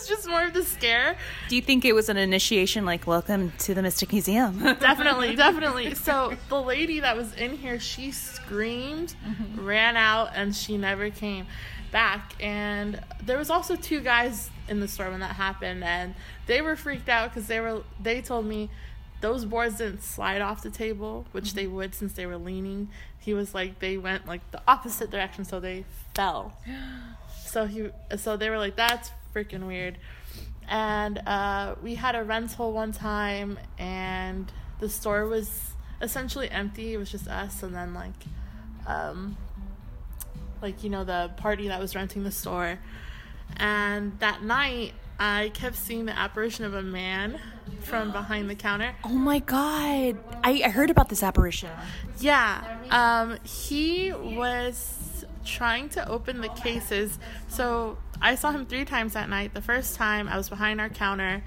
was just more of the scare. Do you think it was an initiation like welcome to the Mystic Museum? definitely, definitely. So the lady that was in here, she screamed, mm-hmm. ran out, and she never came back. And there was also two guys in the store when that happened, and they were freaked out because they were. They told me those boards didn't slide off the table, which they mm-hmm. would since they were leaning. He was like they went like the opposite direction, so they fell. So he, so they were like, "That's freaking weird." And uh, we had a rental one time, and the store was essentially empty. It was just us, and then like, um, like you know, the party that was renting the store. And that night, I kept seeing the apparition of a man from behind the counter. oh my god. I, I heard about this apparition. Yeah. Um, he was trying to open the cases. So I saw him three times that night. The first time I was behind our counter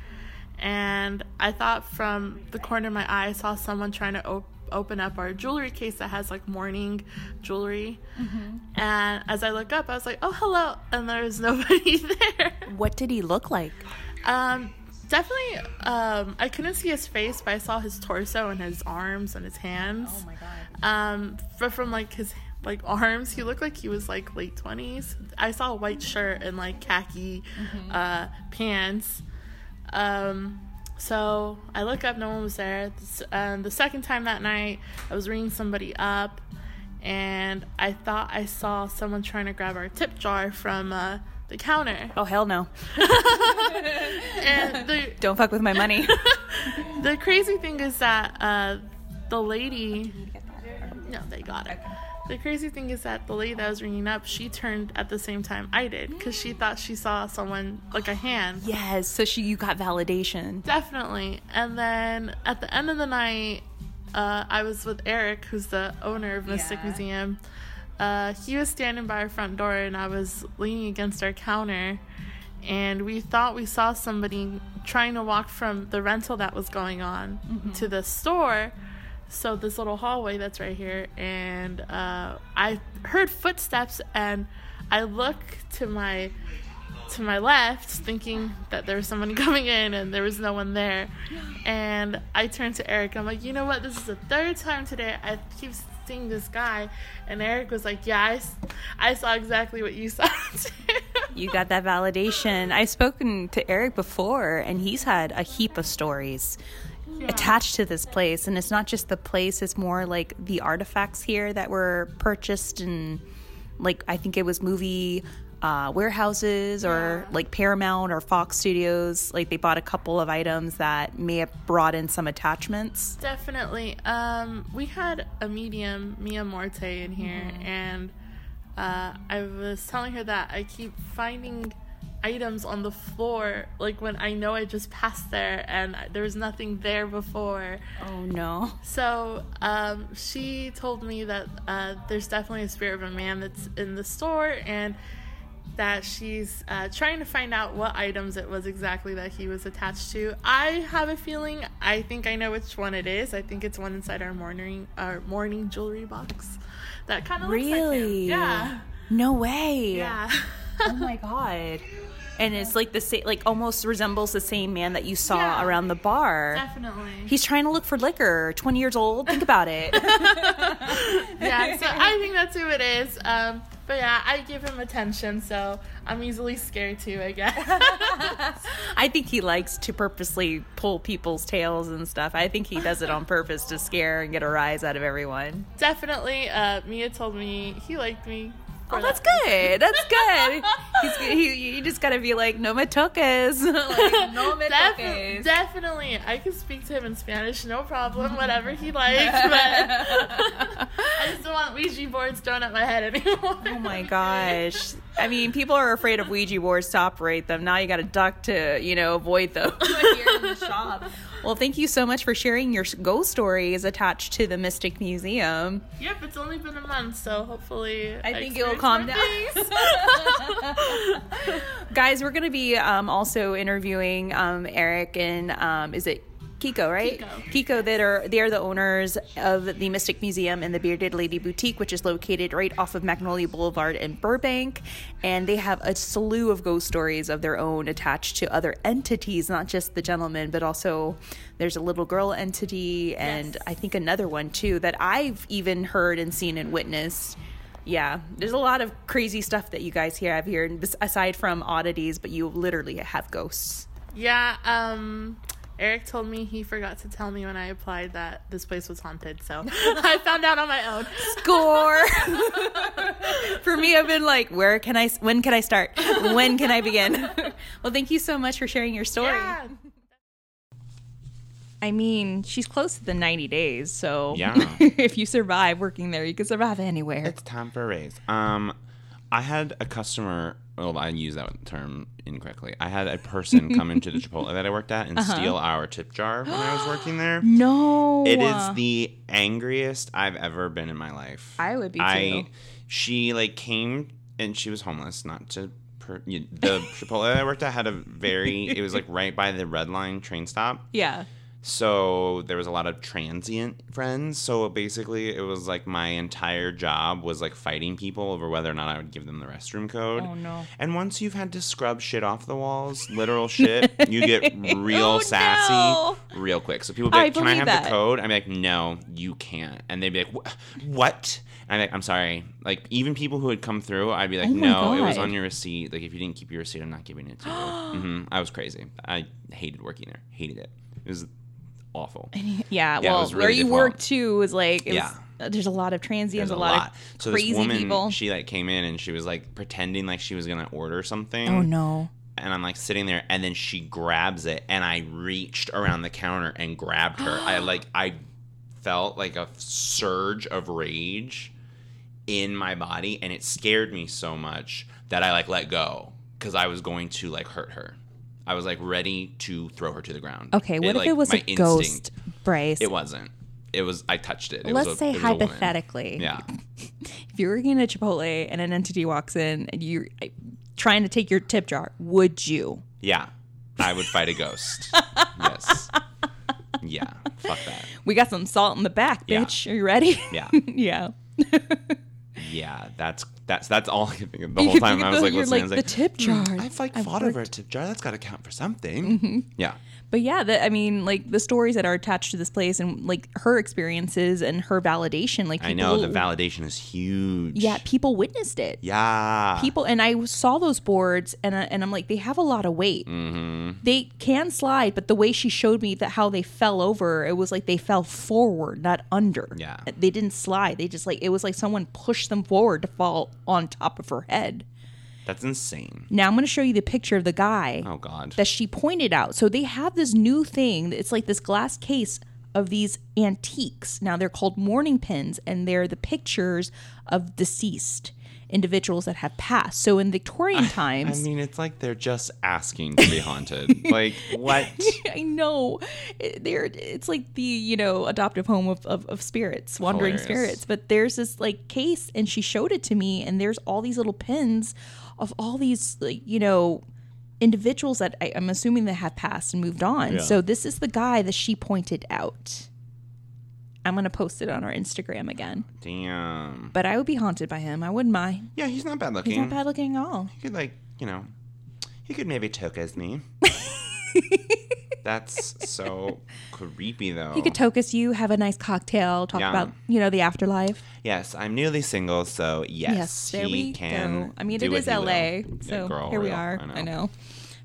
and I thought from the corner of my eye I saw someone trying to op- open up our jewelry case that has like mourning jewelry. And as I look up, I was like, "Oh, hello!" And there was nobody there. What did he look like? Um, definitely. Um, I couldn't see his face, but I saw his torso and his arms and his hands. Oh my god. Um, but from like his like arms, he looked like he was like late twenties. I saw a white shirt and like khaki uh, pants. Um, so I look up, no one was there. Um, the second time that night, I was ringing somebody up, and I thought I saw someone trying to grab our tip jar from uh, the counter. Oh hell no. And the Don't fuck with my money. the crazy thing is that uh, the lady. No, they got it. The crazy thing is that the lady that was ringing up, she turned at the same time I did because she thought she saw someone like a hand. yes, so she you got validation. Definitely. And then at the end of the night, uh, I was with Eric, who's the owner of Mystic Museum. Uh, he was standing by our front door, and I was leaning against our counter. And we thought we saw somebody trying to walk from the rental that was going on to the store. So, this little hallway that's right here. And uh, I heard footsteps, and I look to my to my left thinking that there was someone coming in and there was no one there and i turned to eric i'm like you know what this is the third time today i keep seeing this guy and eric was like yeah I, I saw exactly what you saw too You got that validation. I've spoken to Eric before, and he's had a heap of stories attached to this place. And it's not just the place, it's more like the artifacts here that were purchased and, like, I think it was movie uh, warehouses or like Paramount or Fox Studios. Like, they bought a couple of items that may have brought in some attachments. definitely um we had a medium mia morte in here and uh i was telling her that i keep finding items on the floor like when i know i just passed there and there was nothing there before Oh, no. So um, she told me that uh, there's definitely a spirit of a man that's in the store, and that she's uh, trying to find out what items it was exactly that he was attached to. I have a feeling. I think I know which one it is. I think it's one inside our mourning our mourning jewelry box. That kind of looks like Really? him. Yeah. No way. Yeah. oh my god and it's like the same like almost resembles the same man that you saw Yeah. around the bar Definitely. he's trying to look for liquor 20 years old think about it yeah. So I think that's who it is. Um, but yeah, I give him attention, so I'm easily scared too. I guess. i think he likes to purposely pull people's tails and stuff i think he does it on purpose to scare and get a rise out of everyone Definitely, uh, Mia told me he liked me Oh, that's that. good. That's good. He's, he, you just gotta be like, no me toques. like, no me Def- toques. definitely, I can speak to him in Spanish, no problem, whatever he likes. But I just don't want Ouija boards thrown at my head anymore. Oh my gosh. I mean, people are afraid of Ouija boards to operate them. Now you got to duck to, you know, avoid them here in the shop. Well, thank you so much for sharing your ghost stories attached to the Mystic Museum. Yep, it's only been a month, so hopefully I think it will calm down. Guys, we're going to be um, also interviewing um, Eric and um, is it Kiko, right? Kiko. that are they are the owners of the Mystic Museum and the Bearded Lady Boutique, which is located right off of Magnolia Boulevard in Burbank, and they have a slew of ghost stories of their own attached to other entities, not just the gentleman, but also there's a little girl entity and Yes. I think another one too that I've even heard and seen and witnessed. Yeah, there's a lot of crazy stuff that you guys here have here, aside from oddities, but you literally have ghosts. Yeah, um, Eric told me he forgot to tell me when I applied that this place was haunted, so I found out on my own. Score. for me, I've been like, where can I? When can I start? When can I begin? well, thank you so much for sharing your story. Yeah. I mean, she's close to the 90 days, so Yeah. if you survive working there, you can survive anywhere. It's time for a raise. Um, I had a customer. Well, I use that term incorrectly. I had a person come into the Chipotle that I worked at and Uh-huh. steal our tip jar when I was working there. no. It is the angriest I've ever been in my life. I would be I, too. she like came and she was homeless. Not to per, you, the Chipotle that I worked at had a very. It was like right by the Red Line train stop. Yeah. So there was a lot of transient friends. So basically, it was like my entire job was like fighting people over whether or not I would give them the restroom code. Oh, no. And once you've had to scrub shit off the walls, literal shit, you get real Oh, sassy no. real quick. So people be I like, "Can I have that. the code?" I'm like, "No, you can't." And they'd be like, "What?" And I'm like, "I'm sorry." Like even people who had come through, I'd be like, Oh "No, it was on your receipt. Like if you didn't keep your receipt, I'm not giving it to you." hmm I was crazy. I hated working there. Hated it. It was awful. Yeah. it well, was where really you difficult. work too is like, it Yeah. was, there's a lot of transients, There's a lot, of So crazy this woman, people. she like came in and she was like pretending like she was gonna order something. oh, no. And I'm like sitting there, and then she grabs it, and I reached around the counter and grabbed her. I like I felt like a surge of rage in my body, and it scared me so much that I like let go because I was going to like hurt her. I was like ready to throw her to the ground. Okay, what if like, it was a ghost, Bryce? It wasn't. It was. I touched it. it Let's was a, say it a hypothetically, Yeah. if you're working at Chipotle and an entity walks in and you're trying to take your tip jar, would you? Yeah. I would fight a ghost. yes. Yeah. Fuck that. We got some salt in the back, Yeah. bitch. Are you ready? Yeah. yeah. Yeah. That's that's that's all I could think of the whole time. I was like You're listening. I like, was like, the tip jar. "Hmm, I've like I've fought over a Mm-hmm. tip jar. That's got to count for something. Yeah. But yeah, the, I mean, like the stories that are attached to this place and like her experiences and her validation, like I know the validation is huge. Yeah, people witnessed it. Yeah. People and I saw those boards and I, and I'm like, they have a lot of weight. Mm-hmm. They can slide, but the way she showed me that how they fell over, it was like they fell forward, not under. Yeah. they didn't slide. They just like it was like someone pushed them forward to fall on top of her head. That's insane. Now I'm going to show you the picture of the guy Oh God. that she pointed out. So they have this new thing. It's like this glass case of these antiques. Now they're called mourning pins, and they're the pictures of deceased individuals that have passed. So in Victorian times, I mean, it's like they're just asking to be haunted. like what? I know they're it's like the you know adoptive home of, of, of spirits, wandering Hilarious. spirits. But there's this like case, and she showed it to me, and there's all these little pins of all these like you know individuals that I, I'm assuming that have passed and moved on. Yeah. So this is the guy that she pointed out. I'm gonna post it on our Instagram again. Damn. But I would be haunted by him. I wouldn't mind. Yeah, he's not bad looking. He's not bad looking at all. He could like, you know, he could maybe tokas me. That's so creepy though. He could tokus you, have a nice cocktail, talk Yeah. about you know the afterlife. Yes, I'm newly single, so yes, Yes, there he we can. go. I mean, it is. LA, Yeah, so girl, here we real. are. I know.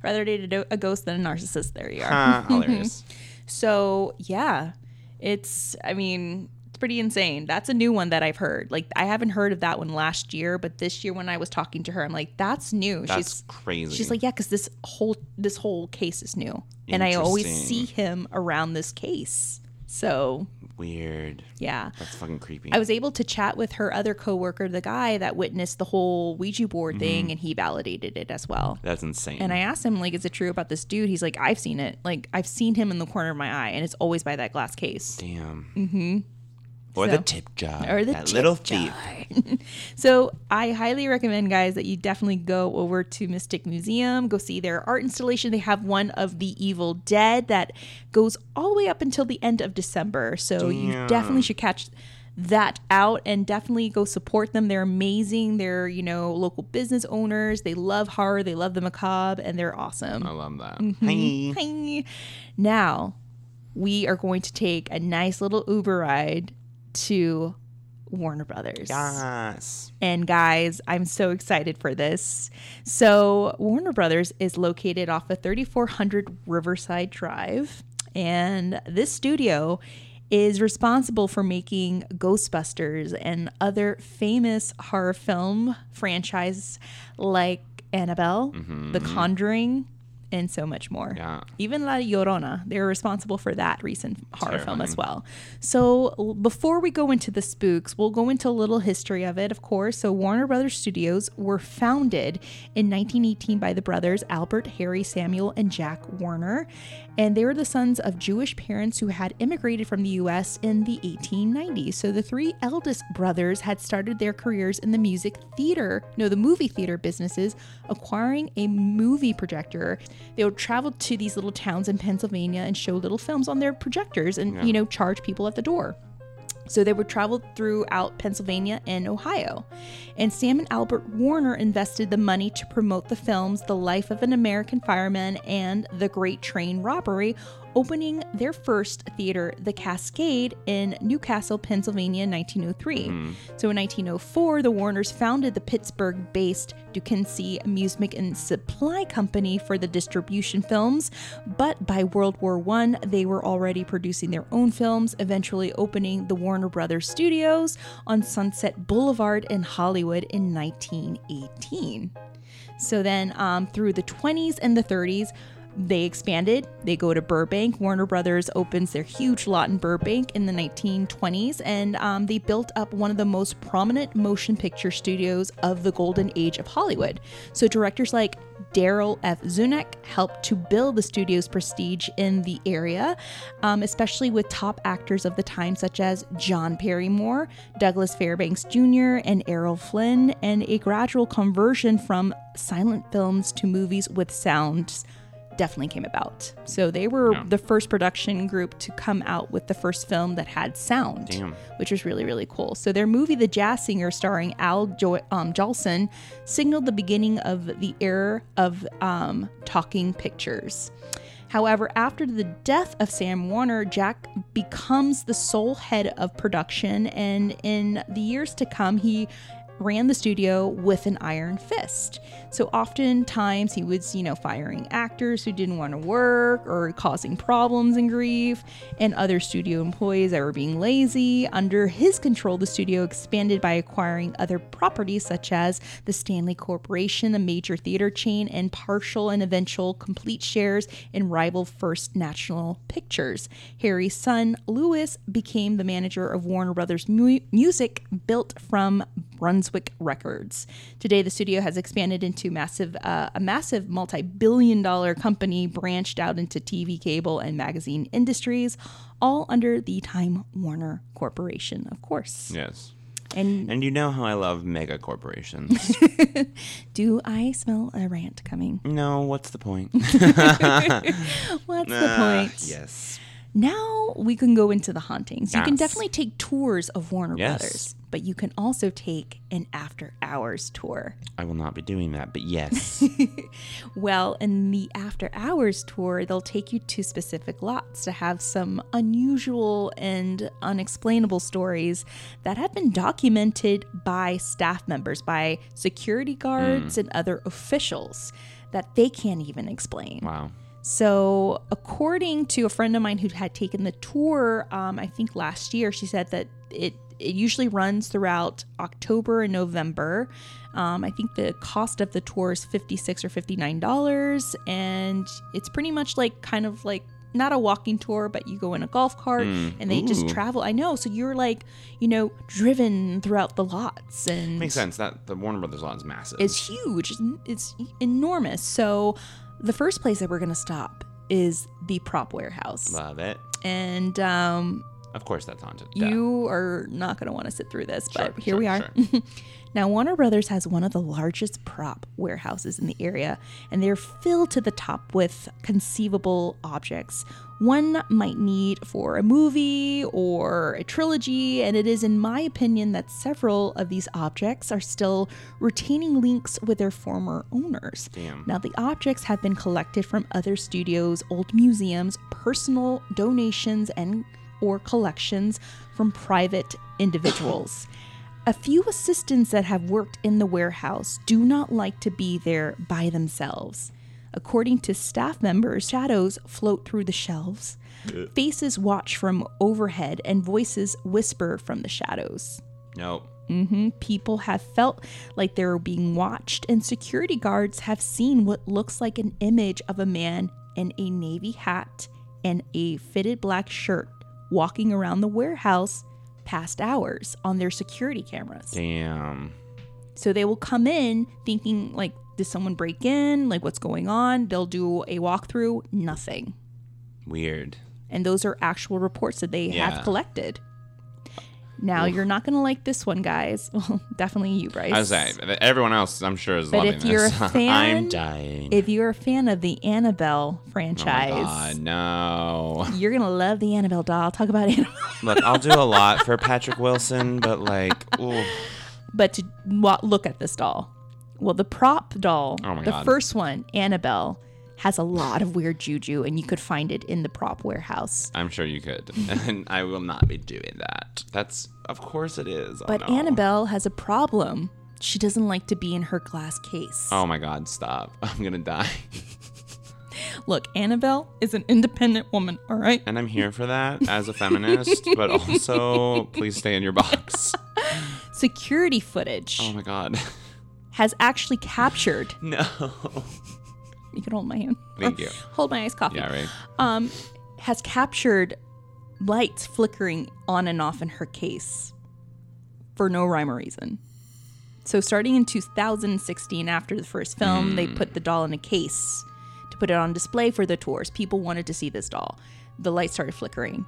Rather date a, a ghost than a narcissist. There you are. Huh, hilarious. So yeah, it's. I mean, It's pretty insane. That's a new one that I've heard. Like I haven't heard of that one last year, but this year when I was talking to her, I'm like, that's new. That's she's crazy. she's like, yeah, because this whole this whole case is new, and I always see him around this case. So weird. yeah. That's fucking creepy. I was able to chat with her other coworker, the guy that witnessed the whole Ouija board Mm-hmm. thing, and he validated it as well. That's insane. And I asked him, like, is it true about this dude? He's like, I've seen it. Like, I've seen him in the corner of my eye, and it's always by that glass case. Damn. Mm-hmm. Or So- the tip jar. Or the that tip little jar. thief. So I highly recommend, guys, that you definitely go over to Mystic Museum, go see their art installation. They have one of the Evil Dead that goes all the way up until the end of December. So you definitely should catch that out and definitely go support them. They're amazing. They're, you know, local business owners. They love horror, they love the macabre, and they're awesome. I love that. Mm-hmm. Hi. Hi. Now, we are going to take a nice little Uber ride to Warner Brothers. Yes. And guys, I'm so excited for this. So, Warner Brothers is located off of 3400 Riverside Drive, and this studio is responsible for making Ghostbusters and other famous horror film franchise like Annabelle, mm-hmm, The mm-hmm. Conjuring, and so much more. Yeah. Even La Llorona, they're responsible for that recent horror film as mm-hmm. well. So before we go into the spooks, we'll go into a little history of it, of course. So Warner Brothers Studios were founded in 1918 by the brothers Albert, Harry, Samuel, and Jack Warner, and they were the sons of Jewish parents who had immigrated from the U.S. in the 1890s. So the three eldest brothers had started their careers in the music theater, no, the movie theater businesses, acquiring a movie projector. They would travel to these little towns in Pennsylvania and show little films on their projectors and, you know, charge people at the door. So they would travel throughout Pennsylvania and Ohio. And Sam and Albert Warner invested the money to promote the films The Life of an American Fireman and The Great Train Robbery, opening their first theater, The Cascade, in New Castle, Pennsylvania in 1903. So in 1904, the Warners founded the Pittsburgh based Duquesne Amusement and Supply Company for the distribution films, but by World War I, they were already producing their own films, eventually opening the Warner Brothers Studios on Sunset Boulevard in Hollywood in 1918. So then, um, through the 20s and the 30s, they expanded. They go to Burbank. Warner Brothers opens their huge lot in Burbank in the 1920s, and um, they built up one of the most prominent motion picture studios of the golden age of Hollywood. So directors like Darryl F. Zanuck helped to build the studio's prestige in the area, um, especially with top actors of the time such as John Barrymore, Douglas Fairbanks Jr., and Errol Flynn, and a gradual conversion from silent films to movies with sounds definitely came about. So they were the first production group to come out with the first film that had sound, Damn. which was really really cool. So their movie The Jazz Singer, starring Al jo- um, Jolson, signaled the beginning of the era of um, talking pictures. However, after the death of Sam Warner, Jack becomes the sole head of production, and in the years to come, he ran the studio with an iron fist. So oftentimes he was, you know, firing actors who didn't want to work or causing problems and grief, and other studio employees that were being lazy. Under his control, the studio expanded by acquiring other properties such as the Stanley Corporation, a major theater chain, and partial and eventual complete shares in rival First National Pictures. Harry's son, Lewis, became the manager of Warner Brothers Mu- Music, built from Brunswick Records. Today, the studio has expanded into massive, uh, a massive multi-billion-dollar company branched out into TV, cable, and magazine industries, all under the Time Warner Corporation, of course. Yes. And And you know how I love mega corporations. do I smell a rant coming? no, what's the point? What's the Ah, point? Yes. Now we can go into the hauntings. You can definitely take tours of Warner Yes. Brothers, but you can also take an after hours tour. I will not be doing that, but yes. Well, in the after hours tour, they'll take you to specific lots to have some unusual and unexplainable stories that have been documented by staff members, by security guards, and other officials that they can't even explain. wow. So, according to a friend of mine who had taken the tour, um, I think last year, she said that it it usually runs throughout October and November. Um, I think the cost of the tour is fifty six or fifty nine dollars, and it's pretty much like kind of like not a walking tour, but you go in a golf cart and they just travel. I know, so you're like you know driven throughout the lots and Makes sense. That the Warner Brothers lot is massive. it's huge. It's, it's enormous. So the first place that we're gonna stop is the prop warehouse, Love it. and um, Of course, that's haunted. You are not gonna want to sit through this, but Sure, here sure, we are. sure. now Warner Brothers has one of the largest prop warehouses in the area, and they're filled to the top with conceivable objects. One might need for a movie or a trilogy, and it is, in my opinion, that several of these objects are still retaining links with their former owners. Damn. Now, the objects have been collected from other studios, old museums, personal donations, and or collections from private individuals. A few assistants that have worked in the warehouse do not like to be there by themselves. According to staff members, shadows float through the shelves, faces watch from overhead, and voices whisper from the shadows. Nope. Mhm. People have felt like they were being watched, and security guards have seen what looks like an image of a man in a navy hat and a fitted black shirt walking around the warehouse past hours on their security cameras. Damn. So they will come in thinking, like, did someone break in? Like, what's going on? They'll do a walkthrough, nothing. Weird. And those are actual reports that they Yeah. have collected. Now, you're not going to like this one, guys. Well, definitely you, Bryce. I was saying, everyone else, I'm sure, is But loving if you're a fan- I'm dying. If you're a fan of the Annabelle oh franchise, god, no. you're gonna love the Annabelle doll. I'll talk about Annabelle. Look, I'll do a lot for Patrick Wilson, but like, ooh, but to look at this doll, well, the prop doll, Oh my the God. first one, Annabelle, has a lot of weird juju, and you could find it in the prop warehouse. I'm sure you could, and I will not be doing that. That's, of course, it is. Oh, But no. Annabelle has a problem. She doesn't like to be in her glass case. Oh my god, stop! I'm gonna die, Look, Annabelle is an independent woman, all right? and I'm here for that as a feminist. but also, please stay in your box. Security footage Oh my god, has actually captured. no. You can hold my hand. Thank you. Hold my iced coffee. Yeah, right. um, has captured lights flickering on and off in her case for no rhyme or reason. So, starting in 2016, after the first film, they put the doll in a case to put it on display for the tours. People wanted to see this doll. The lights started flickering.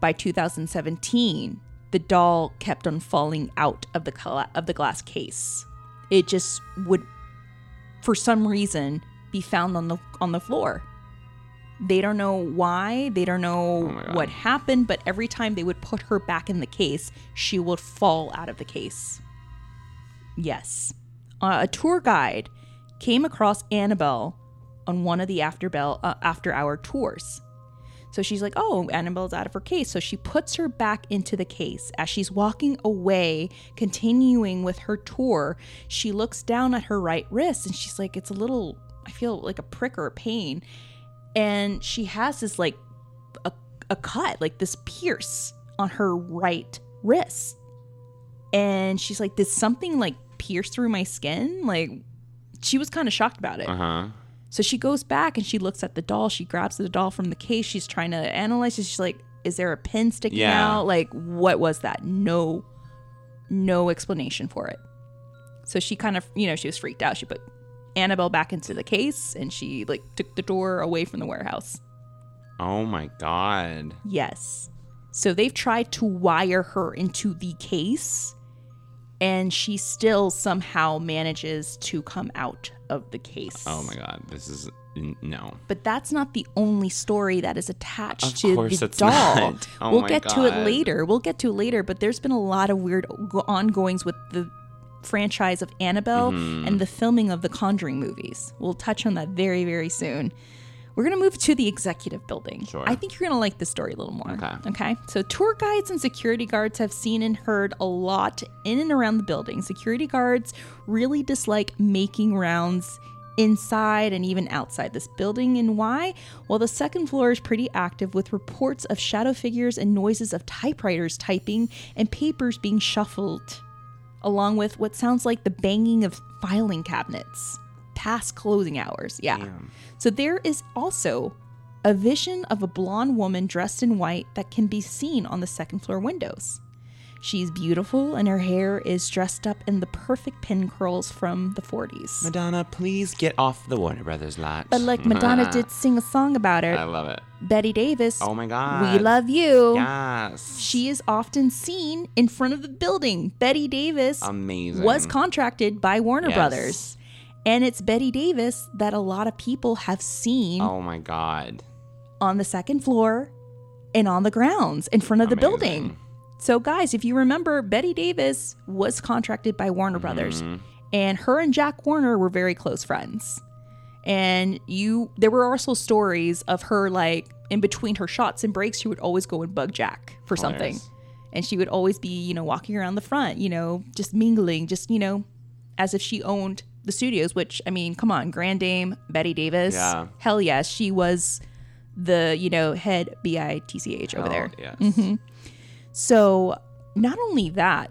By 2017, the doll kept on falling out of the cla- of the glass case. It just would, for some reason, be found on the on the floor. They don't know why. They don't know God. what happened, but every time they would put her back in the case, she would fall out of the case. Yes. Uh, a tour guide came across Annabelle on one of the after bell uh, after hour tours. So she's like, "Oh, Annabelle's out of her case." So she puts her back into the case. As she's walking away, continuing with her tour, she looks down at her right wrist and she's like, "It's a little I feel like a prick or a pain." And she has this like a, a cut, like this pierce on her right wrist. And she's like, "Did something like pierce through my skin?" Like she was kind of shocked about it. Uh huh. So she goes back and she looks at the doll. She grabs the doll from the case. She's trying to analyze it. She's like, "Is there a pin sticking Yeah. out? Like, what was that?" No, no explanation for it. So she kind of, you know, she was freaked out. She put Annabelle back into the case and she like took the door away from the warehouse. Oh my god. Yes. So they've tried to wire her into the case, and she still somehow manages to come out of the case. Oh my god. This is no. But that's not the only story that is attached Of to the doll. Oh we'll get to it later. We'll get to it later, but there's been a lot of weird ongoings with the franchise of Annabelle Mm-hmm. and the filming of the Conjuring movies. We'll touch on that very, very soon. We're going to move to the executive building. Sure. I think you're going to like this story a little more. Okay. Okay. So, tour guides and security guards have seen and heard a lot in and around the building. Security guards really dislike making rounds inside and even outside this building. And why? Well, the second floor is pretty active with reports of shadow figures and noises of typewriters typing and papers being shuffled, along with what sounds like the banging of filing cabinets past closing hours. Yeah. So there is also a vision of a blonde woman dressed in white that can be seen on the second floor windows. She's beautiful and her hair is dressed up in the perfect pin curls from the 40s. Madonna, please get off the Warner Brothers lot. But like Madonna did sing a song about her. I love it. Bette Davis. Oh my god. We love you. Yes. She is often seen in front of the building. Bette Davis Amazing. was contracted by Warner Yes. Brothers. And it's Bette Davis that a lot of people have seen Oh my god. on the second floor and on the grounds in front of the building. So, guys, if you remember, Bette Davis was contracted by Warner Brothers, Mm-hmm. and her and Jack Warner were very close friends. And you, there were also stories of her like in between her shots and breaks, she would always go and bug Jack for something, Hilarious. and she would always be, you know, walking around the front, you know, just mingling, just you know, as if she owned the studios. Which I mean, come on, Grand Dame Bette Davis, Yeah. hell yes, she was the you know head B I T C H over Oh, there. Yes. So, not only that,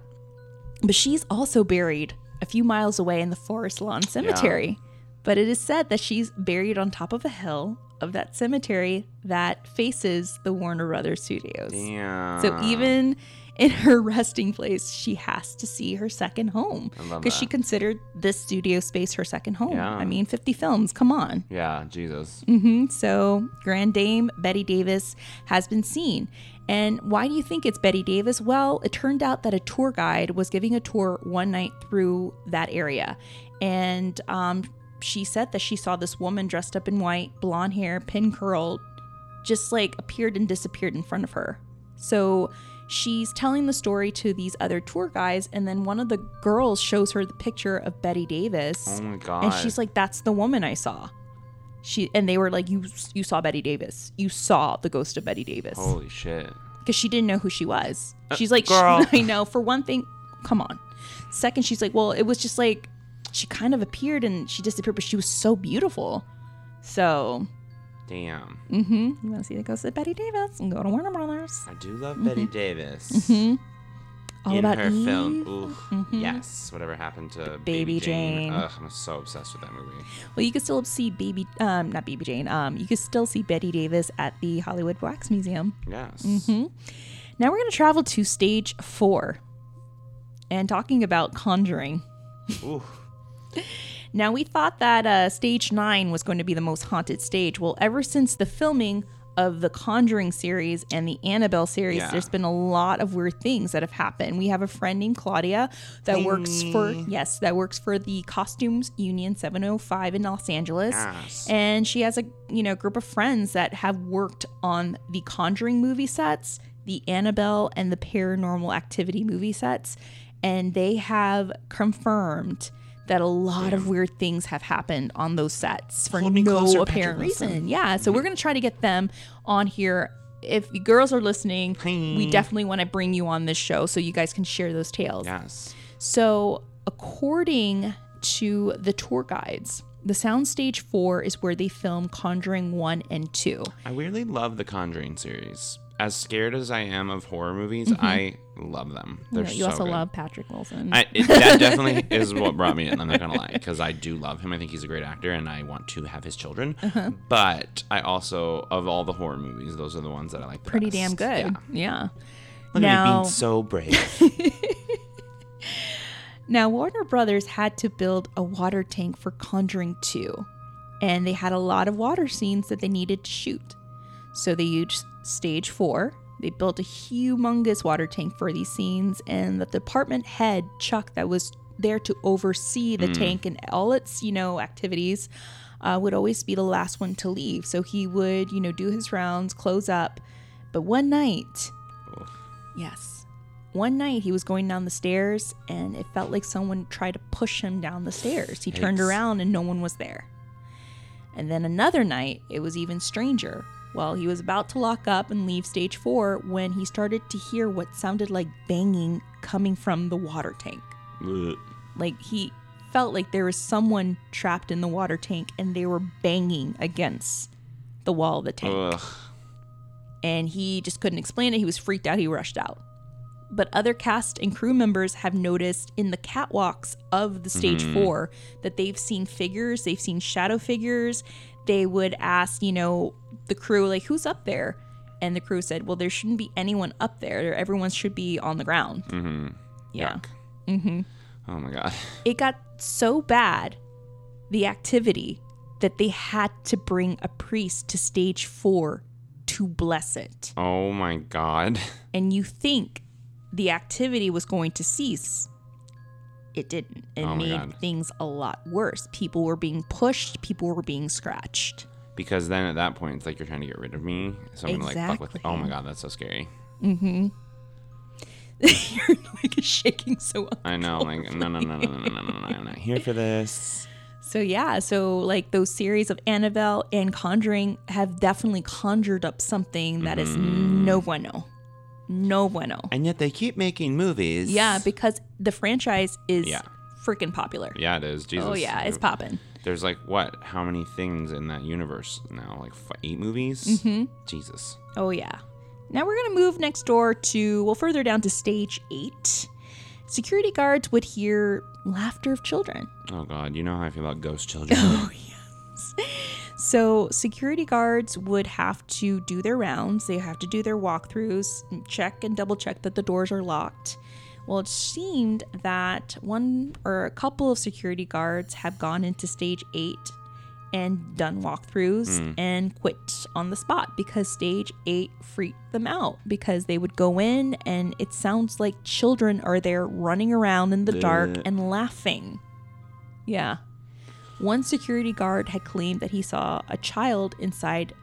but she's also buried a few miles away in the Forest Lawn Cemetery. But it is said that she's buried on top of a hill of that cemetery that faces the Warner Brothers studios. Damn. So, even in her resting place, she has to see her second home because she considered this studio space her second home. Yeah. I mean, 50 films, come on. Yeah, Jesus. Mm-hmm. So, Grand Dame Bette Davis has been seen. And why do you think it's Bette Davis? Well, it turned out that a tour guide was giving a tour one night through that area. And um, she said that she saw this woman dressed up in white, blonde hair, pin curled, just like appeared and disappeared in front of her. So she's telling the story to these other tour guides, and then one of the girls shows her the picture of Bette Davis. Oh my god. And she's like, "That's the woman I saw." She and they were like, "You you saw Bette Davis. You saw the ghost of Bette Davis." Holy shit. Because she didn't know who she was. She's like, girl. I know. For one thing, come on. Second, she's like, "Well, it was just like she kind of appeared and she disappeared, but she was so beautiful." So, Damn. hmm you want to see the ghost of Bette Davis? And go to Warner Brothers. I do love Bette Davis. Mm-hmm. All in about her Eve. film. Ooh, Mhm. Yes. Whatever happened to Baby Baby, Jane? Jane. Ugh, I'm so obsessed with that movie. Well, you can still see baby, um, not baby Jane. Um, you can still see Bette Davis at the Hollywood Wax Museum. Yes. Mm-hmm. Now we're going to travel to stage four and talking about conjuring. Ooh. Now, we thought that uh, stage nine was going to be the most haunted stage. Well, ever since the filming of the Conjuring series and the Annabelle series, Yeah. there's been a lot of weird things that have happened. We have a friend named Claudia that works for, yes, that works for the Costumes Union 705 in Los Angeles. Yes. And she has a, you know, group of friends that have worked on the Conjuring movie sets, the Annabelle and the Paranormal Activity movie sets, and they have confirmed that a lot of weird things have happened on those sets for Hold no apparent reason. Yeah, so we're going to try to get them on here. If you girls are listening, we definitely want to bring you on this show so you guys can share those tales. Yes. So, according to the tour guides, the soundstage four is where they film Conjuring 1 and 2. I weirdly love the Conjuring series. As scared as I am of horror movies, mm-hmm. I love them. You, They're know, you so also good. love Patrick Wilson. I, it, that definitely is what brought me in. I'm not gonna lie, because I do love him. I think he's a great actor, and I want to have his children. Uh-huh. But I also, of all the horror movies, those are the ones that I like. Pretty best. damn good. Yeah. Yeah. Look at me Now- being so brave. Now, Warner Brothers had to build a water tank for Conjuring 2, and they had a lot of water scenes that they needed to shoot. So they used stage four. They built a humongous water tank for these scenes, and the department head, Chuck, that was there to oversee the tank and all its, you know, activities, uh, would always be the last one to leave. So he would, you know, do his rounds, close up. But one night, yes, one night he was going down the stairs and it felt like someone tried to push him down the stairs. He turned around and no one was there. And then another night, it was even stranger. Well, he was about to lock up and leave stage four when he started to hear what sounded like banging coming from the water tank. Ugh. Like he felt like there was someone trapped in the water tank and they were banging against the wall of the tank. Ugh. and he just couldn't explain it. He was freaked out. He rushed out. But other cast and crew members have noticed in the catwalks of the stage mm-hmm. four that they've seen figures, they've seen shadow figures. They would ask, you know, the crew, like, who's up there? And the crew said, well, there shouldn't be anyone up there. Everyone should be on the ground. Mm-hmm. Yeah. Yuck. Oh my god. It got so bad, the activity, that they had to bring a priest to stage four to bless it. Oh my god. and you think the activity was going to cease. It didn't. It Oh made God. things a lot worse. People were being pushed, people were being scratched because then at that point it's like you're trying to get rid of me. So I'm exactly. gonna like fuck with. Oh my god, that's so scary. Mm-hmm. you're like shaking so. I know. Like no, no, no, no, no, no, no, no. I'm not here for this. So yeah, so like those series of Annabelle and Conjuring have definitely conjured up something that mm. is no bueno. No bueno. And yet they keep making movies. Yeah, because the franchise is yeah. freaking popular. Yeah, it is. Jesus. Oh yeah, it's popping. There's like what? How many things in that universe now? Like f- eight movies? Mm-hmm. Jesus. Oh, yeah. Now we're going to move next door to, well, further down to stage eight. Security guards would hear laughter of children. Oh god, you know how I feel about ghost children. Oh yes. So, security guards would have to do their rounds. They have to do their walkthroughs, check and double check that the doors are locked. Well, it seemed that one or a couple of security guards have gone into stage eight and done walkthroughs hmm. and quit on the spot because stage eight freaked them out because they would go in and it sounds like children are there running around in the dark and laughing. Yeah. One security guard had claimed that he saw a child inside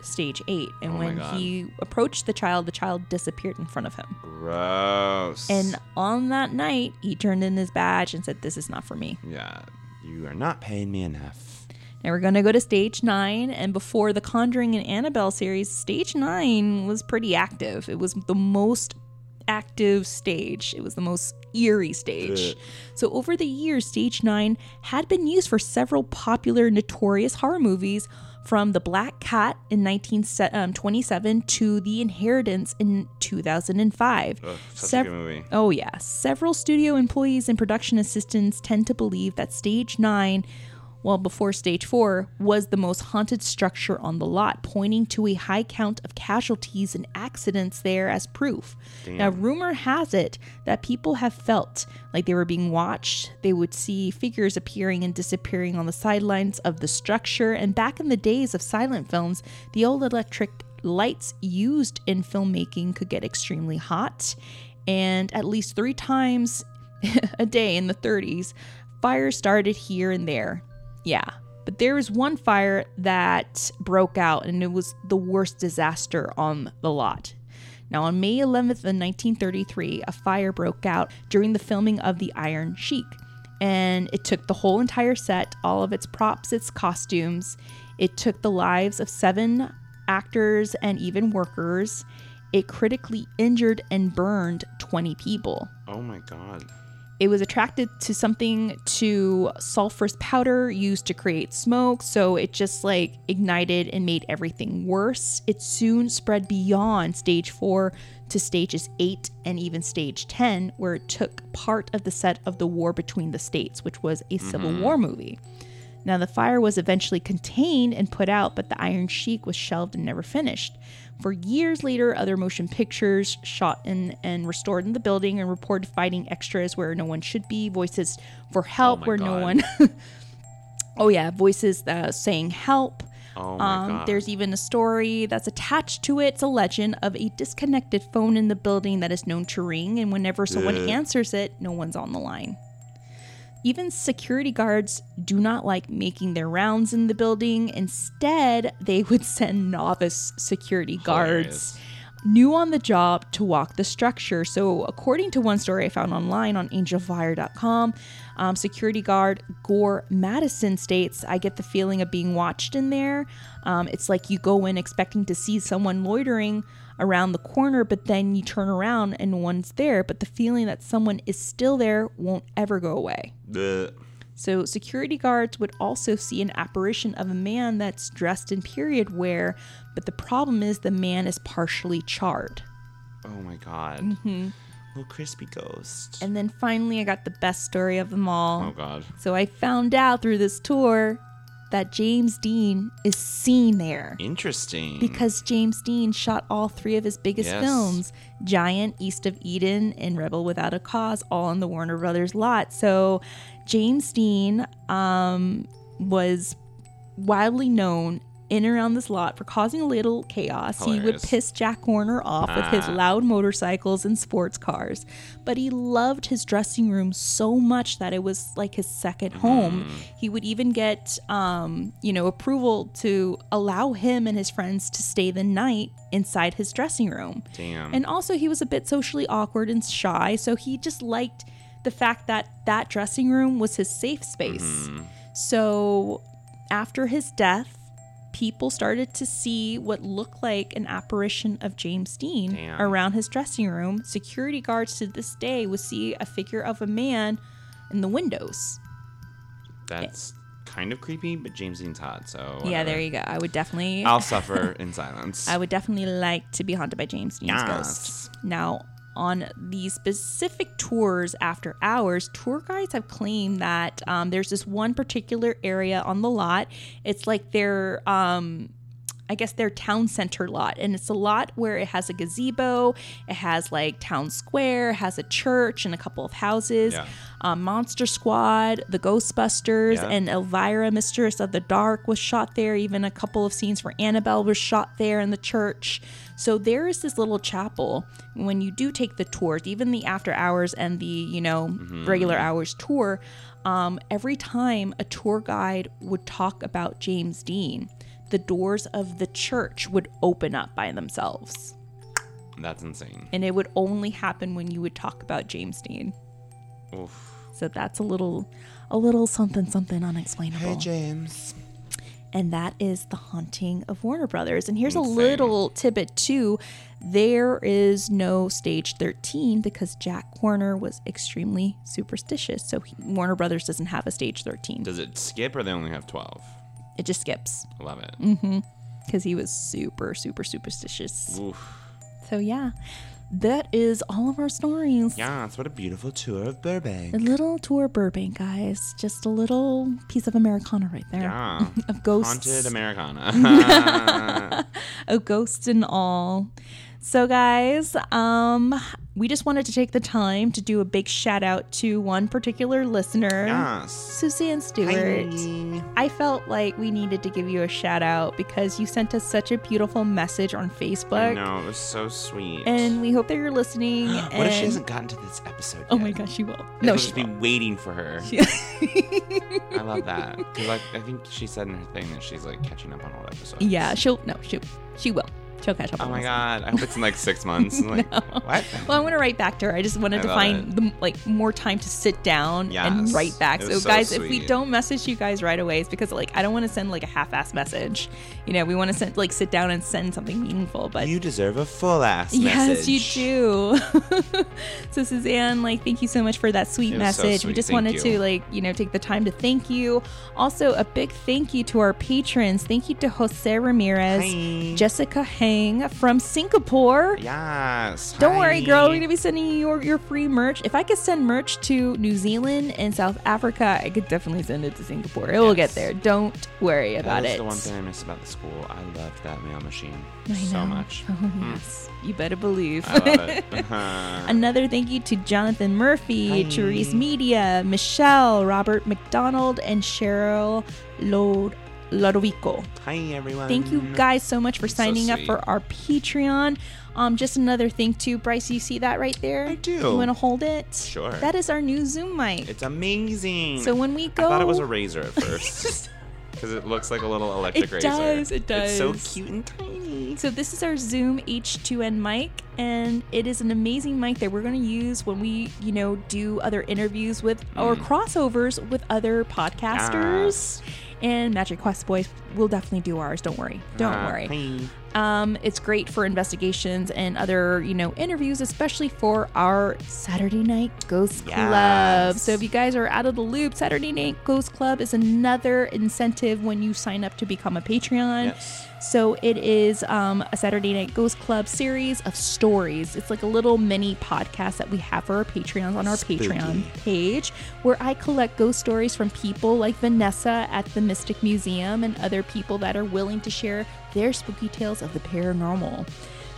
stage eight, and Oh when he approached the child, the child disappeared in front of him. Gross. And on that night, he turned in his badge and said, This is not for me. yeah, you are not paying me enough. Now we're going to go to stage nine. And before the Conjuring and Annabelle series, stage nine was pretty active. It was the most active stage, it was the most eerie stage. So, over the years, stage nine had been used for several popular, notorious horror movies. From The Black Cat in 1927 um, to The Inheritance in 2005. Ugh, such a Sev- good movie. Oh, yeah. Several studio employees and production assistants tend to believe that Stage 9, well, before Stage 4, was the most haunted structure on the lot, pointing to a high count of casualties and accidents there as proof. Now, rumor has it that people have felt like they were being watched. They would see figures appearing and disappearing on the sidelines of the structure. And back in the days of silent films, the old electric lights used in filmmaking could get extremely hot. And at least three times a day in the 30s, fires started here and there. Yeah. But there was one fire that broke out, and it was the worst disaster on the lot. Now, on May 11th of 1933, a fire broke out during the filming of The Iron Sheik. And it took the whole entire set, all of its props, its costumes. It took the lives of seven actors and even workers. It critically injured and burned 20 people. Oh my god. It was attracted to something to sulfurous powder used to create smoke, so it just like ignited and made everything worse. It soon spread beyond stage 4 to stages 8 and even stage 10 where it took part of the set of the war between the states, which was a Civil mm-hmm. War movie. Now, the fire was eventually contained and put out, but the Iron Sheik was shelved and never finished. For years later, other motion pictures shot in and restored in the building and reported fighting extras where no one should be, voices for help my where no God. one. oh, yeah, voices uh, saying help. Oh my Um, god. there's even a story that's attached to it. It's a legend of a disconnected phone in the building that is known to ring, and whenever someone answers it, no one's on the line. Even security guards do not like making their rounds in the building. Instead, they would send novice security guards Hilarious. new on the job to walk the structure. So, according to one story I found online on angelfire.com, um, security guard Gore Madison states, I get the feeling of being watched in there. Um, it's like you go in expecting to see someone loitering around the corner, but then you turn around and one's there. But the feeling that someone is still there won't ever go away. So, security guards would also see an apparition of a man that's dressed in period wear, but the problem is the man is partially charred. Oh my god. Mm-hmm. Little crispy ghost. And then finally, I got the best story of them all. oh god. So, I found out through this tour that James Dean is seen there. Interesting. because James Dean shot all three of his biggest Yes. films Giant, East of Eden, and Rebel Without a Cause, all on the Warner Brothers lot. So James Dean um, was widely known in and around this lot for causing a little chaos. He would piss Jack Warner off with his Ah. loud motorcycles and sports cars. But he loved his dressing room so much that it was like his second home. Mm. He would even get, um, you know, approval to allow him and his friends to stay the night inside his dressing room. Damn. And also, he was a bit socially awkward and shy, so he just liked the fact that that dressing room was his safe space. Mm-hmm. So, after his death, people started to see what looked like an apparition of James Dean Damn. around his dressing room. Security guards to this day would see a figure of a man in the windows. That's kind of creepy, but James Dean's hot, so Yeah, there you go. I would definitely I'll suffer in silence. I would definitely like to be haunted by James Dean's Yes. ghost. Now, on these specific tours after hours, tour guides have claimed that um, there's this one particular area on the lot. It's like their, um, I guess, their town center lot. And it's a lot where it has a gazebo, it has like town square, it has a church and a couple of houses. Yeah. Um, Monster Squad, the Ghostbusters, Yeah. and Elvira, Mistress of the Dark, was shot there. Even a couple of scenes for Annabelle was shot there in the church. So there is this little chapel. When you do take the tours, even the after hours and the you know regular hours tour, um, every time a tour guide would talk about James Dean, the doors of the church would open up by themselves, That's insane. and it would only happen when you would talk about James Dean. Oof. So that's a little, a little something, something unexplainable. Hey James. and that is the haunting of Warner Brothers. And here's a little tidbit too: there is no stage 13 because Jack Warner was extremely superstitious. So he, Warner Brothers doesn't have a stage 13. Does it skip or they only have 12? It just skips Love it. Mm-hmm. because he was super, super superstitious. Oof. So yeah, that is all of our stories. Yeah, it's what a beautiful tour of Burbank. A little tour of Burbank, guys. Just a little piece of Americana right there. Yeah. Of ghosts. Haunted Americana. of ghosts and all. So guys, um we just wanted to take the time to do a big shout out to one particular listener. yes. Suzanne Stewart. Hi. I felt like we needed to give you a shout out because you sent us such a beautiful message on Facebook. Know, it was so sweet. And we hope that you're listening. what and if she hasn't gotten to this episode Oh my gosh, she will. No, No, will she just be won't. waiting for her. She- I love that. 'Cause, like, I think she said in her thing that she's like catching up on old episodes. yeah, she'll no, she she will. Catch. Oh my god! I hope it's in like six months. Like, What? Well, I want to write back to her. I just wanted I to find the, like more time to sit down and write back. So, so guys, if we don't message you guys right away, it's because like I don't want to send like a half-ass message. You know, we want to send like sit down and send something meaningful. But You deserve a full ass yes, message. you do. so, Suzanne, like, thank you so much for that sweet was so message. we just Thank wanted you. to like you know take the time to thank you. Also, a big thank you to our patrons. Thank you to Jose Ramirez, Hi. Jessica Hang from Singapore. Yes. Don't worry, girl. We're gonna be sending you your, your free merch. If I could send merch to New Zealand and South Africa, I could definitely send it to Singapore. It will get there. Don't worry about That it. That's the one thing I miss about the school. I loved that mail machine so much. Oh yes, you better believe. I love it. Uh-huh. Another thank you to Jonathan Murphy, Hi. Therese Media, Michelle, Robert McDonald, and Cheryl Lod- Lodovico. Hi everyone. Thank you guys so much for So signing up for our Patreon. Um, just another thing too, Bryce. You see that right there? I do. You want to hold it? Sure. That is our new Zoom mic. It's amazing. So when we go, I thought it was a razor at first because it looks like a little electric It razor. It does, it does. It's so cute and tiny. So this is our Zoom H2N mic, and it is an amazing mic that we're going to use when we, you know, do other interviews with or Mm. crossovers with other podcasters. And Magic Quest Boys will definitely do ours. Don't worry. Don't Ah, worry. Um, it's great for investigations and other, you know, interviews, especially for our Saturday Night Ghost Club. So if you guys are out of the loop, Saturday Night Ghost Club is another incentive when you sign up to become a Patreon. Yes. So it is um, a Saturday Night Ghost Club series of stories. It's like a little mini podcast that we have for our Patreons on our Patreon page, where I collect ghost stories from people like Vanessa at the Mystic Museum and other people that are willing to share their spooky tales of the paranormal.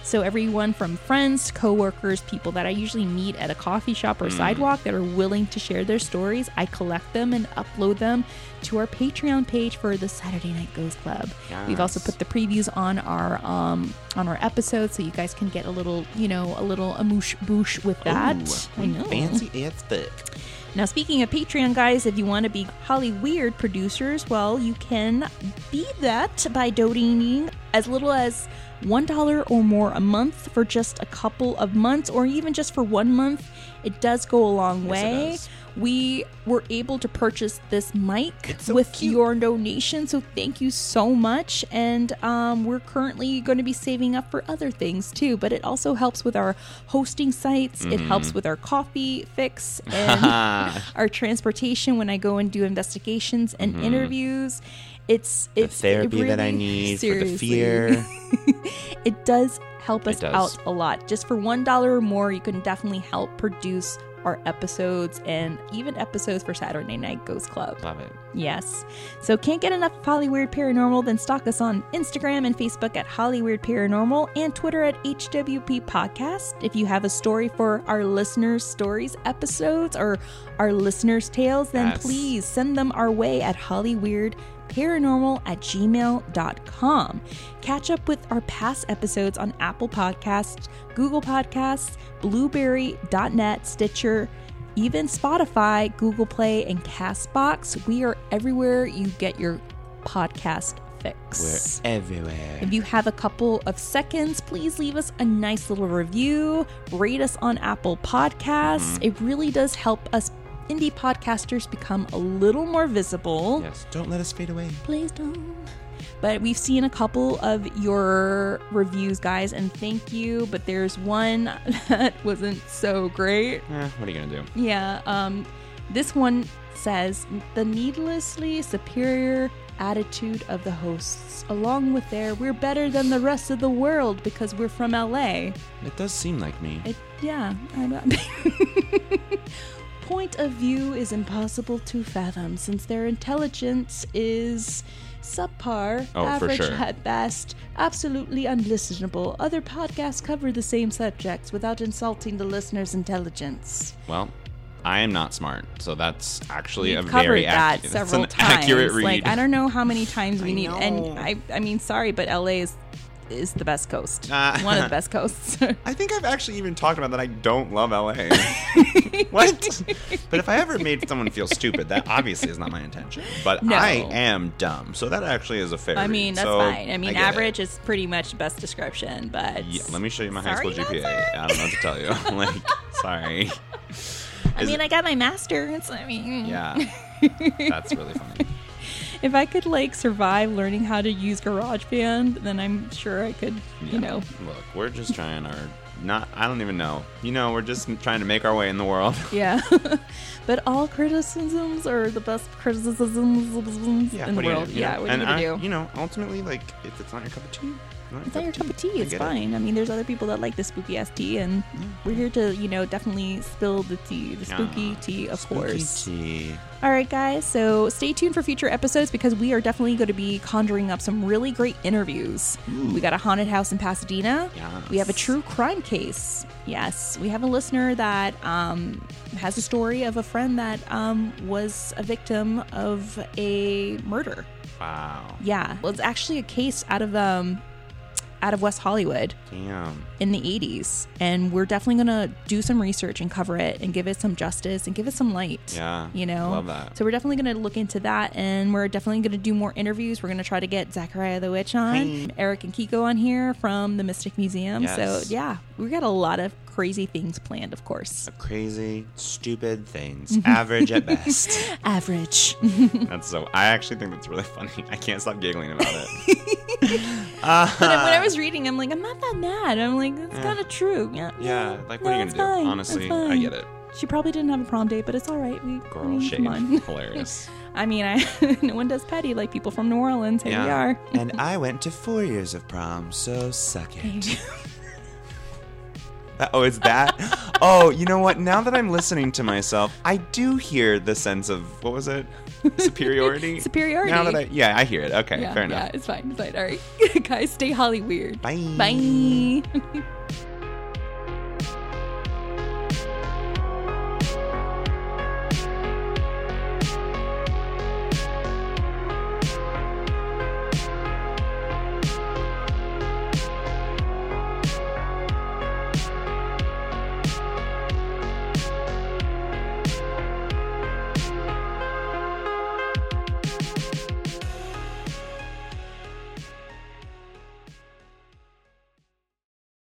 So everyone from friends, coworkers, people that I usually meet at a coffee shop or sidewalk that are willing to share their stories, I collect them and upload them to our Patreon page for the Saturday Night Ghost Club. We've also put the previews on our um on our episodes so you guys can get a little, you know, a little amoosh boosh with that. I know. Fancy as fuck. Now, speaking of Patreon, guys, if you want to be Hollyweird producers, well, you can be that by donating as little as $1 or more a month for just a couple of months, or even just for one month. It does go a long way. We were able to purchase this mic so with cute. your donation, so thank you so much. And um, we're currently going to be saving up for other things too, but it also helps with our hosting sites. It Mm-hmm. helps with our coffee fix and our transportation when I go and do investigations and interviews. It's Mm-hmm. The it's it therapy that I really- need for the fear. it does help us does. out a lot. Just for one dollar or more, you can definitely help produce our episodes and even episodes for Saturday Night Ghost Club. Love it. Yes. So can't get enough of Hollyweird Paranormal? Then stalk us on Instagram and Facebook at Hollyweird Paranormal and Twitter at HWP Podcast. If you have a story for our listeners' stories episodes or our listeners' tales, then Yes. please send them our way at Hollyweird paranormal at gmail.com. Catch up with our past episodes on Apple Podcasts, Google Podcasts, Blubrry.net, Stitcher, even Spotify, Google Play, and Castbox. We are everywhere you get your podcast fix. We're everywhere. If you have a couple of seconds, please leave us a nice little review. Rate us on Apple Podcasts. Mm-hmm. It really does help us indie podcasters become a little more visible. Yes. Don't let us fade away. Please don't. But we've seen a couple of your reviews, guys, and thank you. But there's one that wasn't so great. Eh, what are you gonna do? Yeah, um, this one says the needlessly superior attitude of the hosts, along with their we're better than the rest of the world because we're from LA. It does seem like me. It, yeah. I'm- Point of view is impossible to fathom since their intelligence is subpar, Oh, average sure. at best, absolutely unlistenable. Other podcasts cover the same subjects without insulting the listener's intelligence. Well, I am not smart, so that's actually We've a covered very that accu- that's several an times. accurate read. Like I don't know how many times we I need, know. and I, I mean, sorry, but LA is is the best coast, Ah. one of the best coasts. I think I've actually even talked about that I don't love LA. what? But if I ever made someone feel stupid, that obviously is not my intention. But No. I am dumb, so that actually is a fair. I read. mean, that's So, fine. I mean, it. average is pretty much the best description, but Yeah, let me show you my high school GPA. sorry. I don't know what to tell you. like, sorry. I Is mean, it- I got my master's. I mean, Yeah, that's really funny. If I could like survive learning how to use GarageBand, then I'm sure I could, Yeah. you know. Look, we're just trying our. Not, I don't even know. You know, we're just trying to make our way in the world. Yeah. but all criticisms are the best criticisms in the are you gonna world. you yeah, what and you I- do? You know, ultimately, like, if it's not your cup of tea, It's not your cup of tea. I It's it. fine. I mean, there's other people that like the spooky ass tea, and we're here to, you know, definitely spill the tea, the spooky tea, of Spooky course. tea. All right, guys. So stay tuned for future episodes because we are definitely going to be conjuring up some really great interviews. We got a haunted house in Pasadena. We have a true crime case. Yes, we have a listener that um, has a story of a friend that um, was a victim of a murder. Wow. Yeah, well, it's actually a case out of um, out of West Hollywood Damn. in the 80s and we're definitely going to do some research and cover it and give it some justice and give it some light Yeah, you know love that. so we're definitely going to look into that and we're definitely going to do more interviews we're going to try to get zachariah the witch on Hi. eric and kiko on here from the mystic museum so yeah we got a lot of crazy things planned of course Crazy, stupid things. Mm-hmm. Average at best. average That's so. I actually think that's really funny. I can't stop giggling about it. but when I was reading, I'm like, I'm not that mad. I'm like, it's Yeah. kind of true. Yeah. Yeah, like, what are you gonna do? fine. Honestly, I get it. She probably didn't have a prom date, but it's all right. We, I Girl mean, shade. come on. Hilarious. I mean, I no one does petty like people from New Orleans. Here we Yeah. are. and I went to four years of prom, so suck it. Oh, is that? oh, you know what? Now that I'm listening to myself, I do hear the sense of what was it? Superiority. Superiority. Now that I, yeah, I hear it. Okay, yeah, fair enough. yeah, it's fine. It's fine. All right, guys, stay Hollyweird. Bye. Bye.